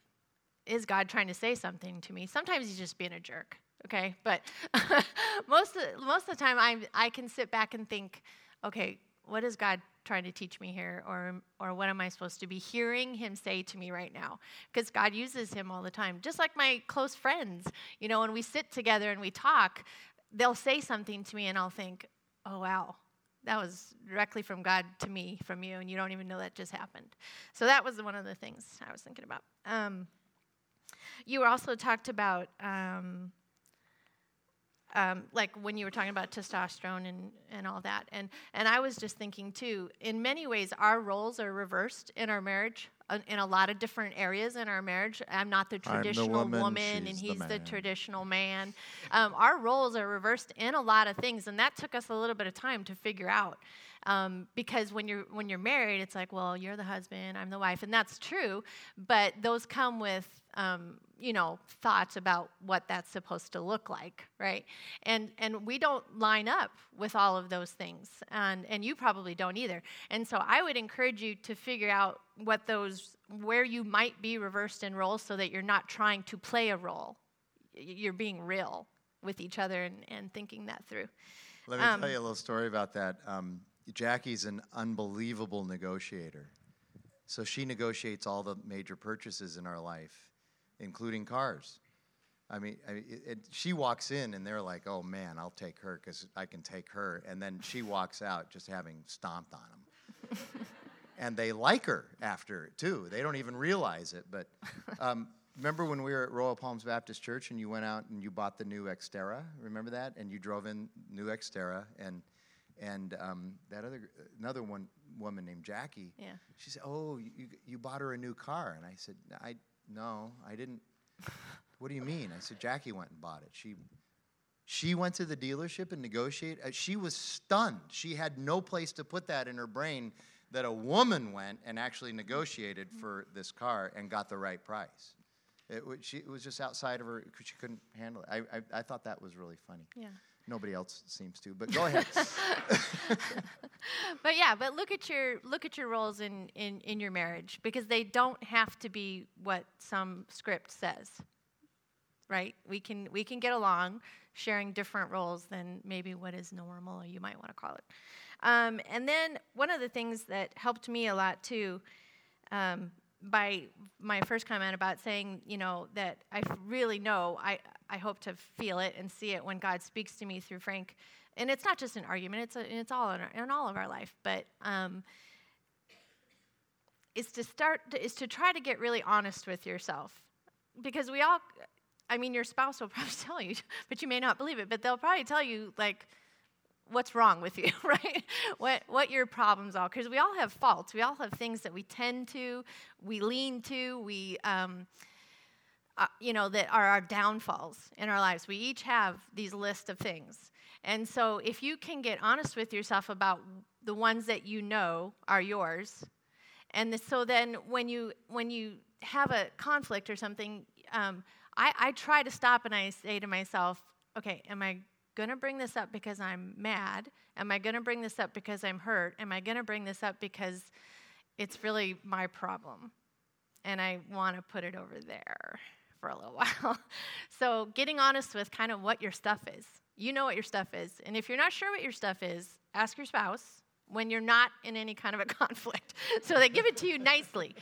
is God trying to say something to me? Sometimes he's just being a jerk, okay? But most of, most of the time, I I can sit back and think, okay, what is God trying to teach me here, or or what am I supposed to be hearing Him say to me right now? Because God uses Him all the time, just like my close friends. You know, when we sit together and we talk, they'll say something to me, and I'll think, oh wow, that was directly from God to me, from you, and you don't even know that just happened. So that was one of the things I was thinking about. Um, you also talked about, um, um, like when you were talking about testosterone and, and all that, and and I was just thinking too. In many ways, our roles are reversed in our marriage. In a lot of different areas in our marriage, I'm not the I'm the traditional woman, and she's the he's the traditional man. Um, our roles are reversed in a lot of things, and that took us a little bit of time to figure out. Um, because when you're when you're married, it's like, well, you're the husband, I'm the wife, and that's true. But those come with um, you know thoughts about what that's supposed to look like, right? And and we don't line up with all of those things, and and you probably don't either. And so I would encourage you to figure out what those where you might be reversed in roles, so that you're not trying to play a role. You're being real with each other and, and thinking that through. Let me Um, tell you a little story about that. Um, Jackie's an unbelievable negotiator. So she negotiates all the major purchases in our life, including cars. I mean, I, it, it, she walks in and they're like, "Oh man, I'll take her because I can take her," and then she walks out just having stomped on them. And they like her after it too. They don't even realize it. But um, remember when we were at Royal Palms Baptist Church and you went out and you bought the new Xterra? Remember that? And you drove in new Xterra and and um, that other another one woman named Jackie. Yeah. She said, "Oh, you you bought her a new car?" And I said, "I no, I didn't." what do you mean? I said, "Jackie went and bought it. She." She went to the dealership and negotiated. Uh, she was stunned. She had no place to put that in her brain that a woman went and actually negotiated for this car and got the right price. It, she, it was just outside of her, she couldn't handle it. I, I, I thought that was really funny. Yeah. Nobody else seems to, but go ahead. but yeah, but look at your look at your roles in, in, in your marriage because they don't have to be what some script says. Right? We can we can get along sharing different roles than maybe what is normal, or you might want to call it. Um, and then one of the things that helped me a lot too, um, by my first comment about saying, you know, that I really know, I, I hope to feel it and see it when God speaks to me through Frank. And it's not just an argument, it's, a, it's all in, our, in all of our life. But um, is to start, to, is to try to get really honest with yourself. Because we all, I mean, your spouse will probably tell you, but you may not believe it, but they'll probably tell you, like, what's wrong with you, right? what what your problems are, because we all have faults. We all have things that we tend to, we lean to, we. Um, uh, you know that are our downfalls in our lives we each have these list of things and so if you can get honest with yourself about the ones that you know are yours and the, so then when you when you have a conflict or something um, I, I try to stop and i say to myself okay am i going to bring this up because I'm mad? Am I going to bring this up because I'm hurt? Am I going to bring this up because it's really my problem? And I want to put it over there for a little while. so, getting honest with kind of what your stuff is. You know what your stuff is. And if you're not sure what your stuff is, ask your spouse when you're not in any kind of a conflict. so they give it to you nicely.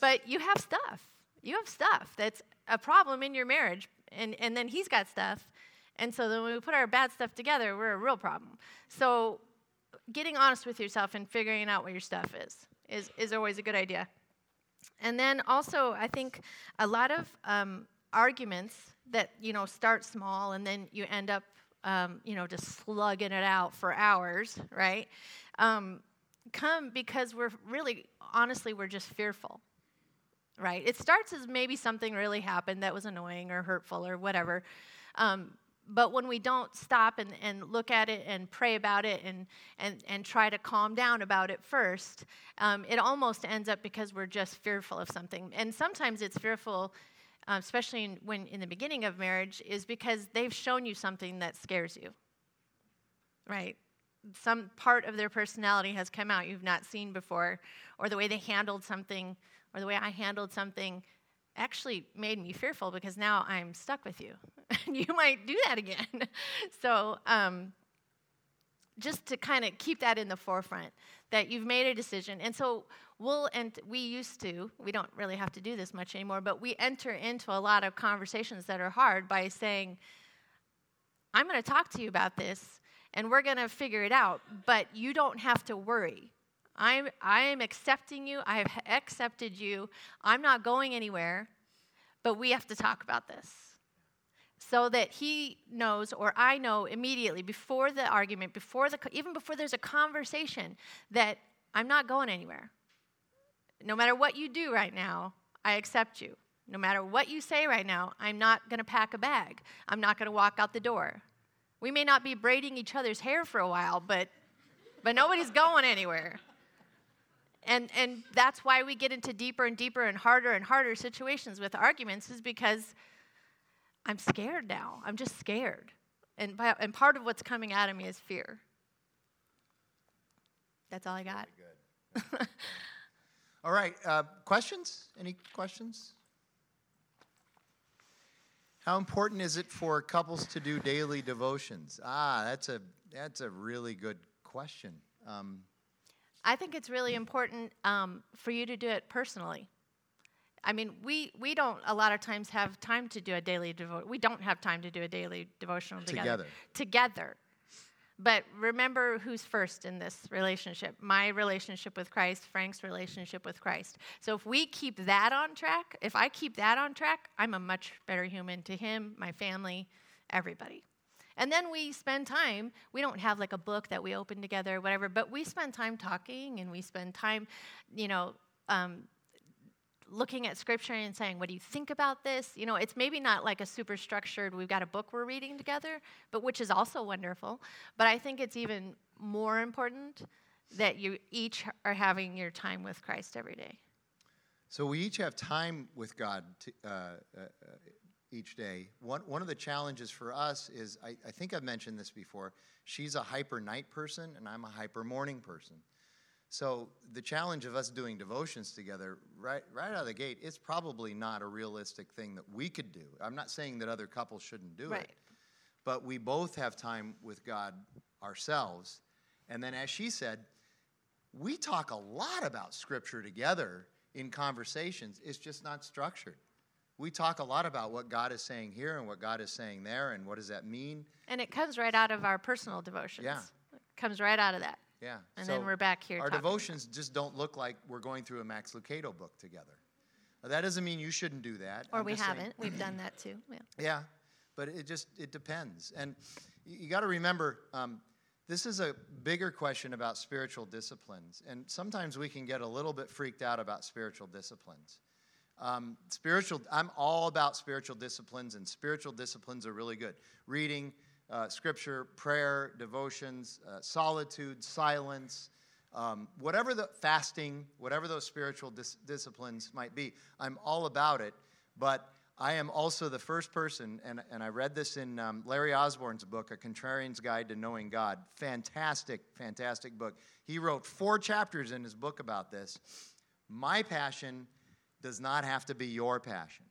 But you have stuff. You have stuff that's a problem in your marriage. And, and then he's got stuff and so then when we put our bad stuff together, we're a real problem. So getting honest with yourself and figuring out what your stuff is is, is always a good idea. And then also, I think a lot of um, arguments that you know start small and then you end up um, you know just slugging it out for hours, right? Um, come because we're really honestly we're just fearful right it starts as maybe something really happened that was annoying or hurtful or whatever um, but when we don't stop and, and look at it and pray about it and, and, and try to calm down about it first, um, it almost ends up because we're just fearful of something. And sometimes it's fearful, uh, especially in, when in the beginning of marriage, is because they've shown you something that scares you, right? Some part of their personality has come out you've not seen before, or the way they handled something, or the way I handled something actually made me fearful because now I'm stuck with you. and you might do that again. so, um, just to kind of keep that in the forefront that you've made a decision. And so, we'll, and we used to, we don't really have to do this much anymore, but we enter into a lot of conversations that are hard by saying, I'm going to talk to you about this and we're going to figure it out, but you don't have to worry. I'm, I'm accepting you. I have accepted you. I'm not going anywhere, but we have to talk about this. So that he knows, or I know immediately before the argument, before the, even before there's a conversation, that I'm not going anywhere. No matter what you do right now, I accept you. No matter what you say right now, I'm not going to pack a bag. I'm not going to walk out the door. We may not be braiding each other's hair for a while, but, but nobody's going anywhere. And, and that's why we get into deeper and deeper and harder and harder situations with arguments, is because I'm scared now. I'm just scared. And, by, and part of what's coming out of me is fear. That's all I got. all right. Uh, questions? Any questions? How important is it for couples to do daily devotions? Ah, that's a that's a really good question. Um, I think it's really important um, for you to do it personally. I mean, we, we don't a lot of times have time to do a daily devotion. We don't have time to do a daily devotional together. Together. Together. But remember who's first in this relationship my relationship with Christ, Frank's relationship with Christ. So if we keep that on track, if I keep that on track, I'm a much better human to him, my family, everybody. And then we spend time, we don't have like a book that we open together whatever, but we spend time talking and we spend time, you know, um, looking at scripture and saying, What do you think about this? You know, it's maybe not like a super structured, we've got a book we're reading together, but which is also wonderful. But I think it's even more important that you each are having your time with Christ every day. So we each have time with God to, uh, uh, each day. One, one of the challenges for us is I, I think I've mentioned this before. She's a hyper night person, and I'm a hyper morning person. So the challenge of us doing devotions together, right, right out of the gate, it's probably not a realistic thing that we could do. I'm not saying that other couples shouldn't do Right. it, but we both have time with God ourselves. And then, as she said, we talk a lot about Scripture together, in conversations, it's just not structured. We talk a lot about what God is saying here and what God is saying there, and what does that mean? And it comes right out of our personal devotions. Yeah. It comes right out of that. Yeah. And then we're back here Our devotions just don't look like we're going through a Max Lucado book together. Now, that doesn't mean you shouldn't do that. Or I'm we haven't. We've done that too. Yeah. Yeah, but it just it depends, and you, you got to remember um, this is a bigger question about spiritual disciplines, and sometimes we can get a little bit freaked out about spiritual disciplines. Um, spiritual, I'm all about spiritual disciplines, and spiritual disciplines are really good. Reading, uh, scripture, prayer, devotions, uh, solitude, silence, um, whatever the fasting, whatever those spiritual dis- disciplines might be, I'm all about it. But I am also the first person, and, and I read this in um, Larry Osborne's book, A Contrarian's Guide to Knowing God. Fantastic, fantastic book. He wrote four chapters in his book about this. My passion does not have to be your passion.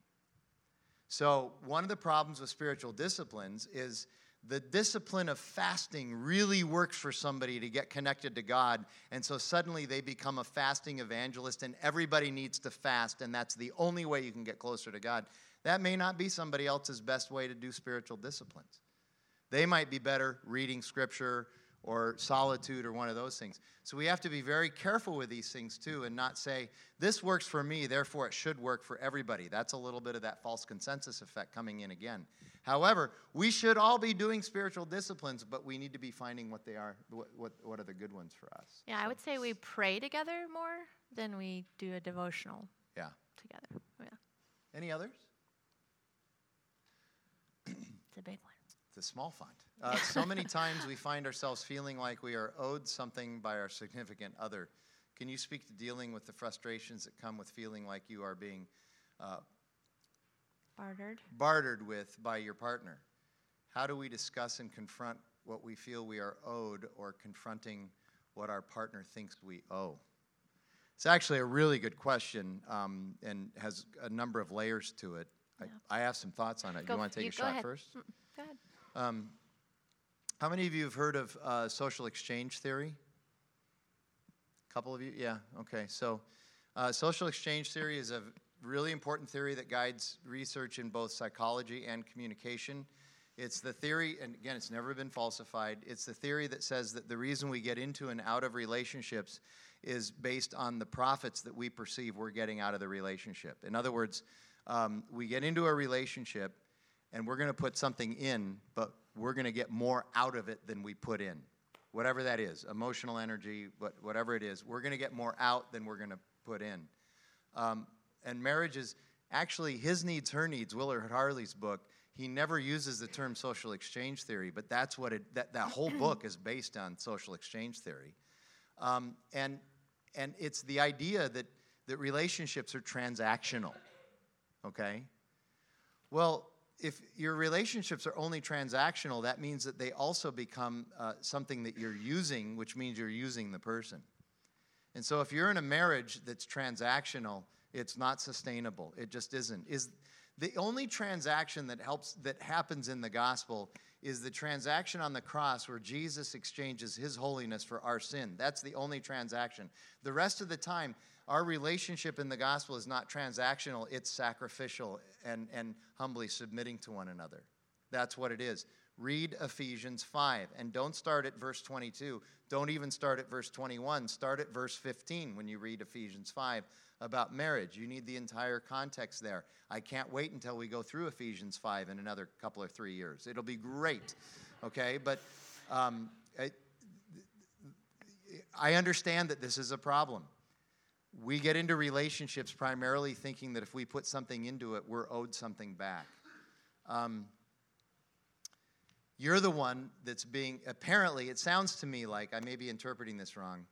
So, one of the problems with spiritual disciplines is the discipline of fasting really works for somebody to get connected to God. And so suddenly they become a fasting evangelist, and everybody needs to fast, and that's the only way you can get closer to God. That may not be somebody else's best way to do spiritual disciplines. They might be better reading scripture or solitude or one of those things. So we have to be very careful with these things too and not say, this works for me, therefore it should work for everybody. That's a little bit of that false consensus effect coming in again. However, we should all be doing spiritual disciplines, but we need to be finding what they are, what, what, what are the good ones for us. Yeah, I would say we pray together more than we do a devotional Yeah. together. Yeah, Any others? it's a big one. A small font. Uh, so many times we find ourselves feeling like we are owed something by our significant other. Can you speak to dealing with the frustrations that come with feeling like you are being uh, Bartered. bartered with by your partner? How do we discuss and confront what we feel we are owed or confronting what our partner thinks we owe? It's actually a really good question um, and has a number of layers to it. I, I have some thoughts on it. Go you want to take a shot ahead. first? Mm, ahead. Um, how many of you have heard of uh, social exchange theory? A couple of you? Yeah, okay. So, uh, social exchange theory is a really important theory that guides research in both psychology and communication. It's the theory, and again, it's never been falsified. It's the theory that says that the reason we get into and out of relationships is based on the profits that we perceive we're getting out of the relationship. In other words, um, we get into a relationship and we're going to put something in, but we're going to get more out of it than we put in. Whatever that is, emotional energy, but whatever it is, we're going to get more out than we're going to put in. Um, and marriage is actually his needs, her needs. Willard Harley's book. He never uses the term social exchange theory, but that's what it. That, that whole book is based on social exchange theory, um, and and it's the idea that that relationships are transactional. Okay. Well, if your relationships are only transactional, that means that they also become uh, something that you're using, which means you're using the person. And so if you're in a marriage that's transactional, it's not sustainable. It just isn't. Is the only transaction that helps that happens in the gospel is the transaction on the cross where Jesus exchanges his holiness for our sin. That's the only transaction. The rest of the time, our relationship in the gospel is not transactional, it's sacrificial and, and humbly submitting to one another. That's what it is. Read Ephesians 5 and don't start at verse 22. Don't even start at verse 21. Start at verse 15 when you read Ephesians 5 about marriage. You need the entire context there. I can't wait until we go through Ephesians 5 in another couple or three years. It'll be great, okay? But um, I, I understand that this is a problem. We get into relationships primarily thinking that if we put something into it, we're owed something back. Um, you're the one that's being, apparently, it sounds to me like, I may be interpreting this wrong.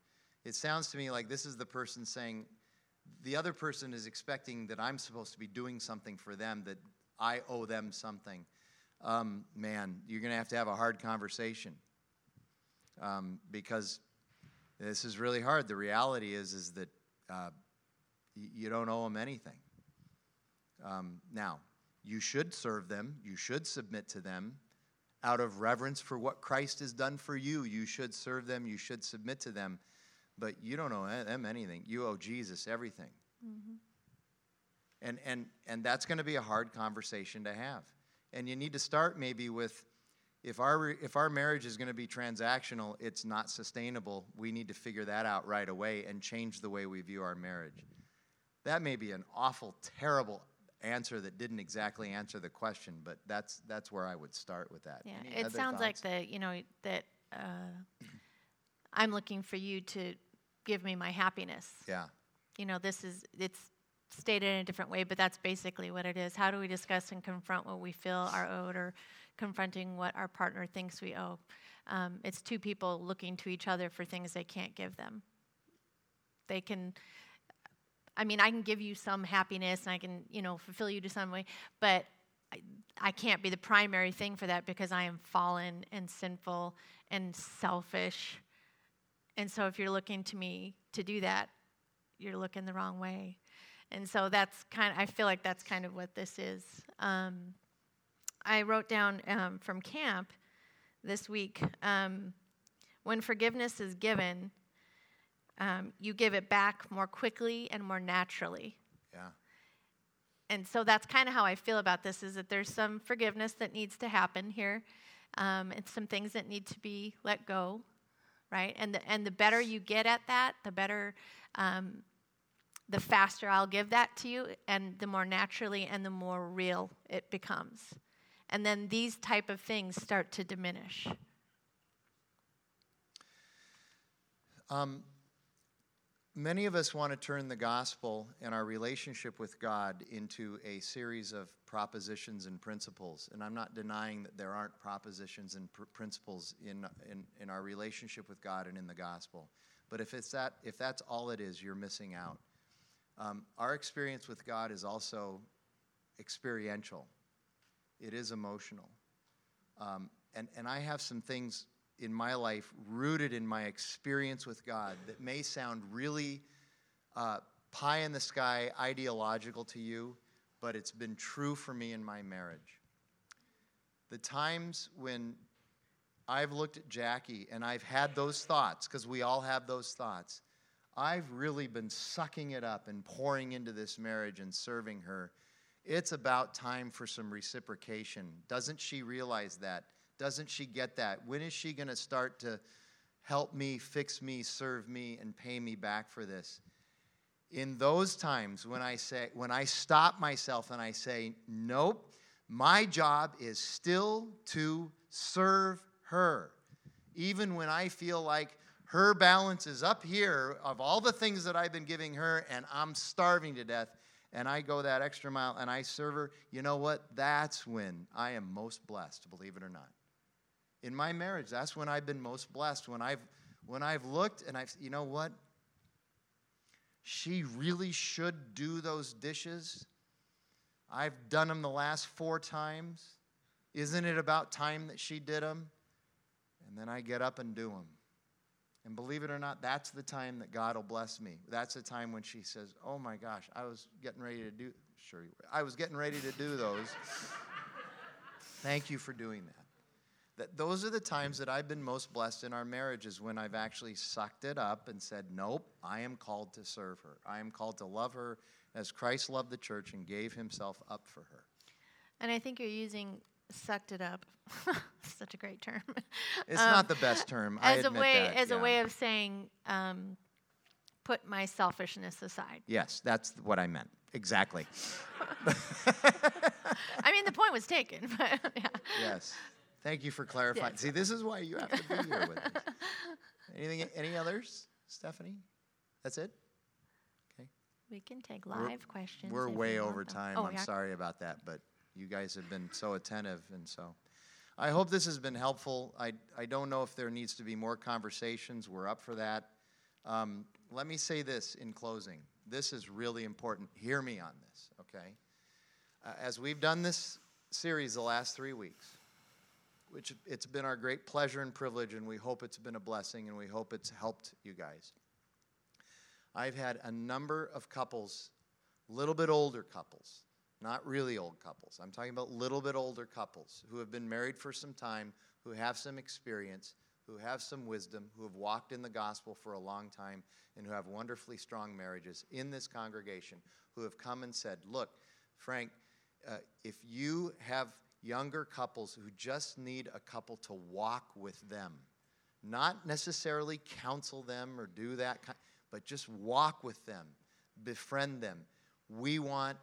It sounds to me like this is the person saying, the other person is expecting that I'm supposed to be doing something for them, that I owe them something. Um, man, you're going to have to have a hard conversation um, because this is really hard. The reality is, is that uh, you don't owe them anything. Um, now, you should serve them, you should submit to them out of reverence for what Christ has done for you. You should serve them, you should submit to them, but you don't owe them anything. You owe Jesus everything. And, and, and that's going to be a hard conversation to have. And you need to start maybe with if our, if our marriage is going to be transactional, it's not sustainable. We need to figure that out right away and change the way we view our marriage. That may be an awful, terrible answer that didn't exactly answer the question, but that's, that's where I would start with that. Yeah, Any it sounds like the you know that uh, I'm looking for you to give me my happiness. Yeah. You know, this is it's stated in a different way, but that's basically what it is. How do we discuss and confront what we feel are owed, or confronting what our partner thinks we owe? Um, it's two people looking to each other for things they can't give them. They can. I mean, I can give you some happiness and I can, you know, fulfill you to some way, but I, I can't be the primary thing for that because I am fallen and sinful and selfish. And so if you're looking to me to do that, you're looking the wrong way. And so that's kind of, I feel like that's kind of what this is. Um, I wrote down um, from camp this week um, when forgiveness is given, um, you give it back more quickly and more naturally Yeah. and so that's kind of how I feel about this is that there's some forgiveness that needs to happen here, um, and some things that need to be let go, right? And the, and the better you get at that, the better, um, the faster I'll give that to you, and the more naturally and the more real it becomes. And then these type of things start to diminish. Um, many of us want to turn the gospel and our relationship with God into a series of propositions and principles. And I'm not denying that there aren't propositions and pr- principles in, in, in our relationship with God and in the gospel. But if, it's that, if that's all it is, you're missing out. Um, our experience with God is also experiential, it is emotional. Um, and, and I have some things in my life rooted in my experience with God that may sound really uh, pie in the sky ideological to you, but it's been true for me in my marriage. The times when I've looked at Jackie and I've had those thoughts, because we all have those thoughts, I've really been sucking it up and pouring into this marriage and serving her. It's about time for some reciprocation. Doesn't she realize that? Doesn't she get that? When is she going to start to help me, fix me, serve me, and pay me back for this? In those times when I say, when I stop myself and I say, nope, my job is still to serve her. Even when I feel like her balance is up here of all the things that I've been giving her and I'm starving to death, and I go that extra mile and I serve her, you know what? That's when I am most blessed, believe it or not. In my marriage, that's when I've been most blessed. When I've when I've looked and I've you know what? She really should do those dishes. I've done them the last four times. Isn't it about time that she did them? And then I get up and do them. And believe it or not, that's the time that God will bless me. That's the time when she says, "Oh my gosh, I was getting ready to do sure you were. I was getting ready to do those." Thank you for doing that. That those are the times that I've been most blessed in our marriage is when I've actually sucked it up and said, "Nope, I am called to serve her. I am called to love her as Christ loved the church and gave himself up for her." And I think you're using sucked it up. Such a great term. It's Um, not the best term. I as a way that, as yeah. a way of saying um, put my selfishness aside. Yes, that's what I meant. Exactly. I mean, the point was taken, but yeah. Yes. Thank you for clarifying. Yes. See, this is why you have to be here with us. Anything? Any others, Stephanie? That's it. Okay. we can take We're- live questions. We're way over time. Oh, I'm yeah. sorry about that, but you guys have been so attentive, and so I hope this has been helpful. I I don't know if there needs to be more conversations. We're up for that. Um, let me say this in closing. This is really important. Hear me on this, okay? Uh, as we've done this series the last three weeks, which it's been our great pleasure and privilege, and we hope it's been a blessing, and we hope it's helped you guys. I've had a number of couples, little bit older couples, not really old couples. I'm talking about little bit older couples who have been married for some time, who have some experience, who have some wisdom, who have walked in the gospel for a long time, and who have wonderfully strong marriages in this congregation who have come and said, Look, Frank, uh, if you have younger couples who just need a couple to walk with them, not necessarily counsel them or do that, but just walk with them, befriend them. We want,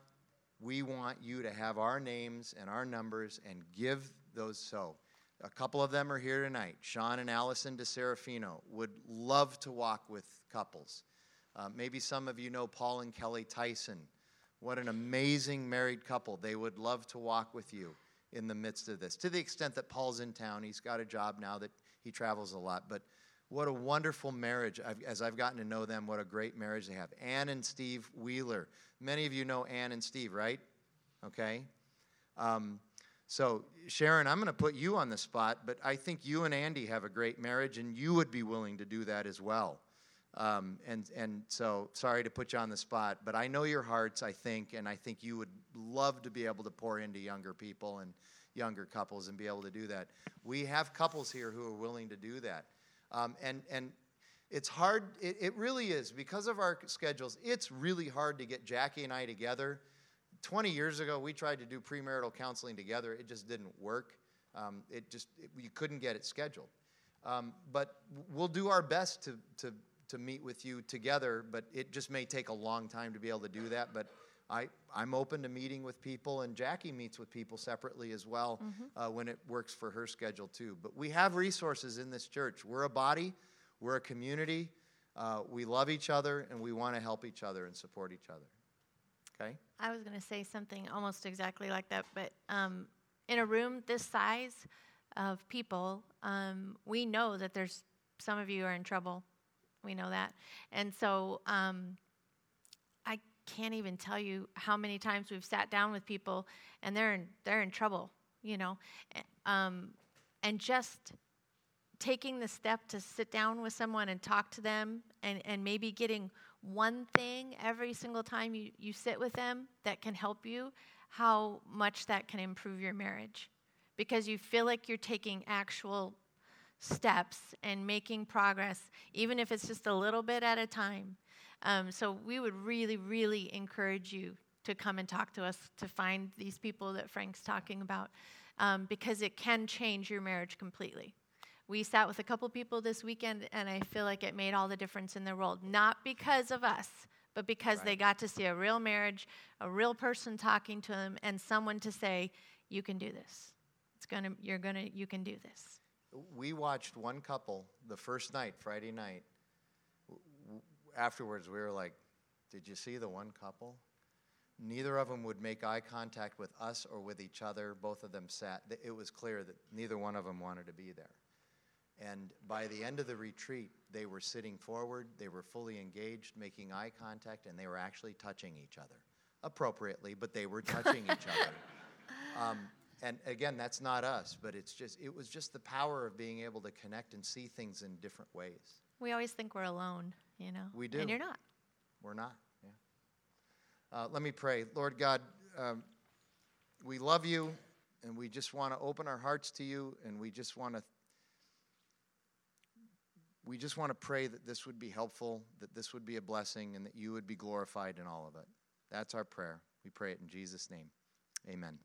we want you to have our names and our numbers and give those so. A couple of them are here tonight. Sean and Allison DeSerafino would love to walk with couples. Uh, maybe some of you know Paul and Kelly Tyson. What an amazing married couple. They would love to walk with you in the midst of this. To the extent that Paul's in town, he's got a job now that he travels a lot. But what a wonderful marriage. I've, as I've gotten to know them, what a great marriage they have. Ann and Steve Wheeler. Many of you know Ann and Steve, right? Okay. Um, so, Sharon, I'm going to put you on the spot, but I think you and Andy have a great marriage, and you would be willing to do that as well. Um, and, and so, sorry to put you on the spot, but I know your hearts, I think, and I think you would love to be able to pour into younger people and younger couples and be able to do that. We have couples here who are willing to do that. Um, and, and it's hard, it, it really is, because of our schedules, it's really hard to get Jackie and I together. 20 years ago, we tried to do premarital counseling together. It just didn't work. Um, it just, it, you couldn't get it scheduled. Um, but we'll do our best to, to, to meet with you together, but it just may take a long time to be able to do that. But I, I'm open to meeting with people, and Jackie meets with people separately as well mm-hmm. uh, when it works for her schedule too. But we have resources in this church. We're a body, we're a community, uh, we love each other, and we want to help each other and support each other. Okay? I was going to say something almost exactly like that, but um, in a room this size of people, um, we know that there's some of you are in trouble. We know that. And so um, can't even tell you how many times we've sat down with people and they're in, they're in trouble, you know. Um, and just taking the step to sit down with someone and talk to them and, and maybe getting one thing every single time you, you sit with them that can help you, how much that can improve your marriage. Because you feel like you're taking actual steps and making progress, even if it's just a little bit at a time. Um, so we would really, really encourage you to come and talk to us to find these people that Frank's talking about um, because it can change your marriage completely. We sat with a couple people this weekend, and I feel like it made all the difference in the world. Not because of us, but because right. they got to see a real marriage, a real person talking to them, and someone to say, "You can do this. It's gonna. You're gonna. You can do this." We watched one couple the first night, Friday night, afterwards, we were like, Did you see the one couple? Neither of them would make eye contact with us or with each other. Both of them sat. It was clear that neither one of them wanted to be there. And by the end of the retreat, they were sitting forward, they were fully engaged, making eye contact, and they were actually touching each other. Appropriately, but they were touching each other. Um, and again, that's not us, but it's just it was just the power of being able to connect and see things in different ways. We always think we're alone you know? We do. And you're not. We're not, yeah. Uh, let me pray. Lord God, um, we love you, and we just want to open our hearts to you, and we just want to. We just want to pray that this would be helpful, that this would be a blessing, and that you would be glorified in all of it. That's our prayer. We pray it in Jesus' name. Amen.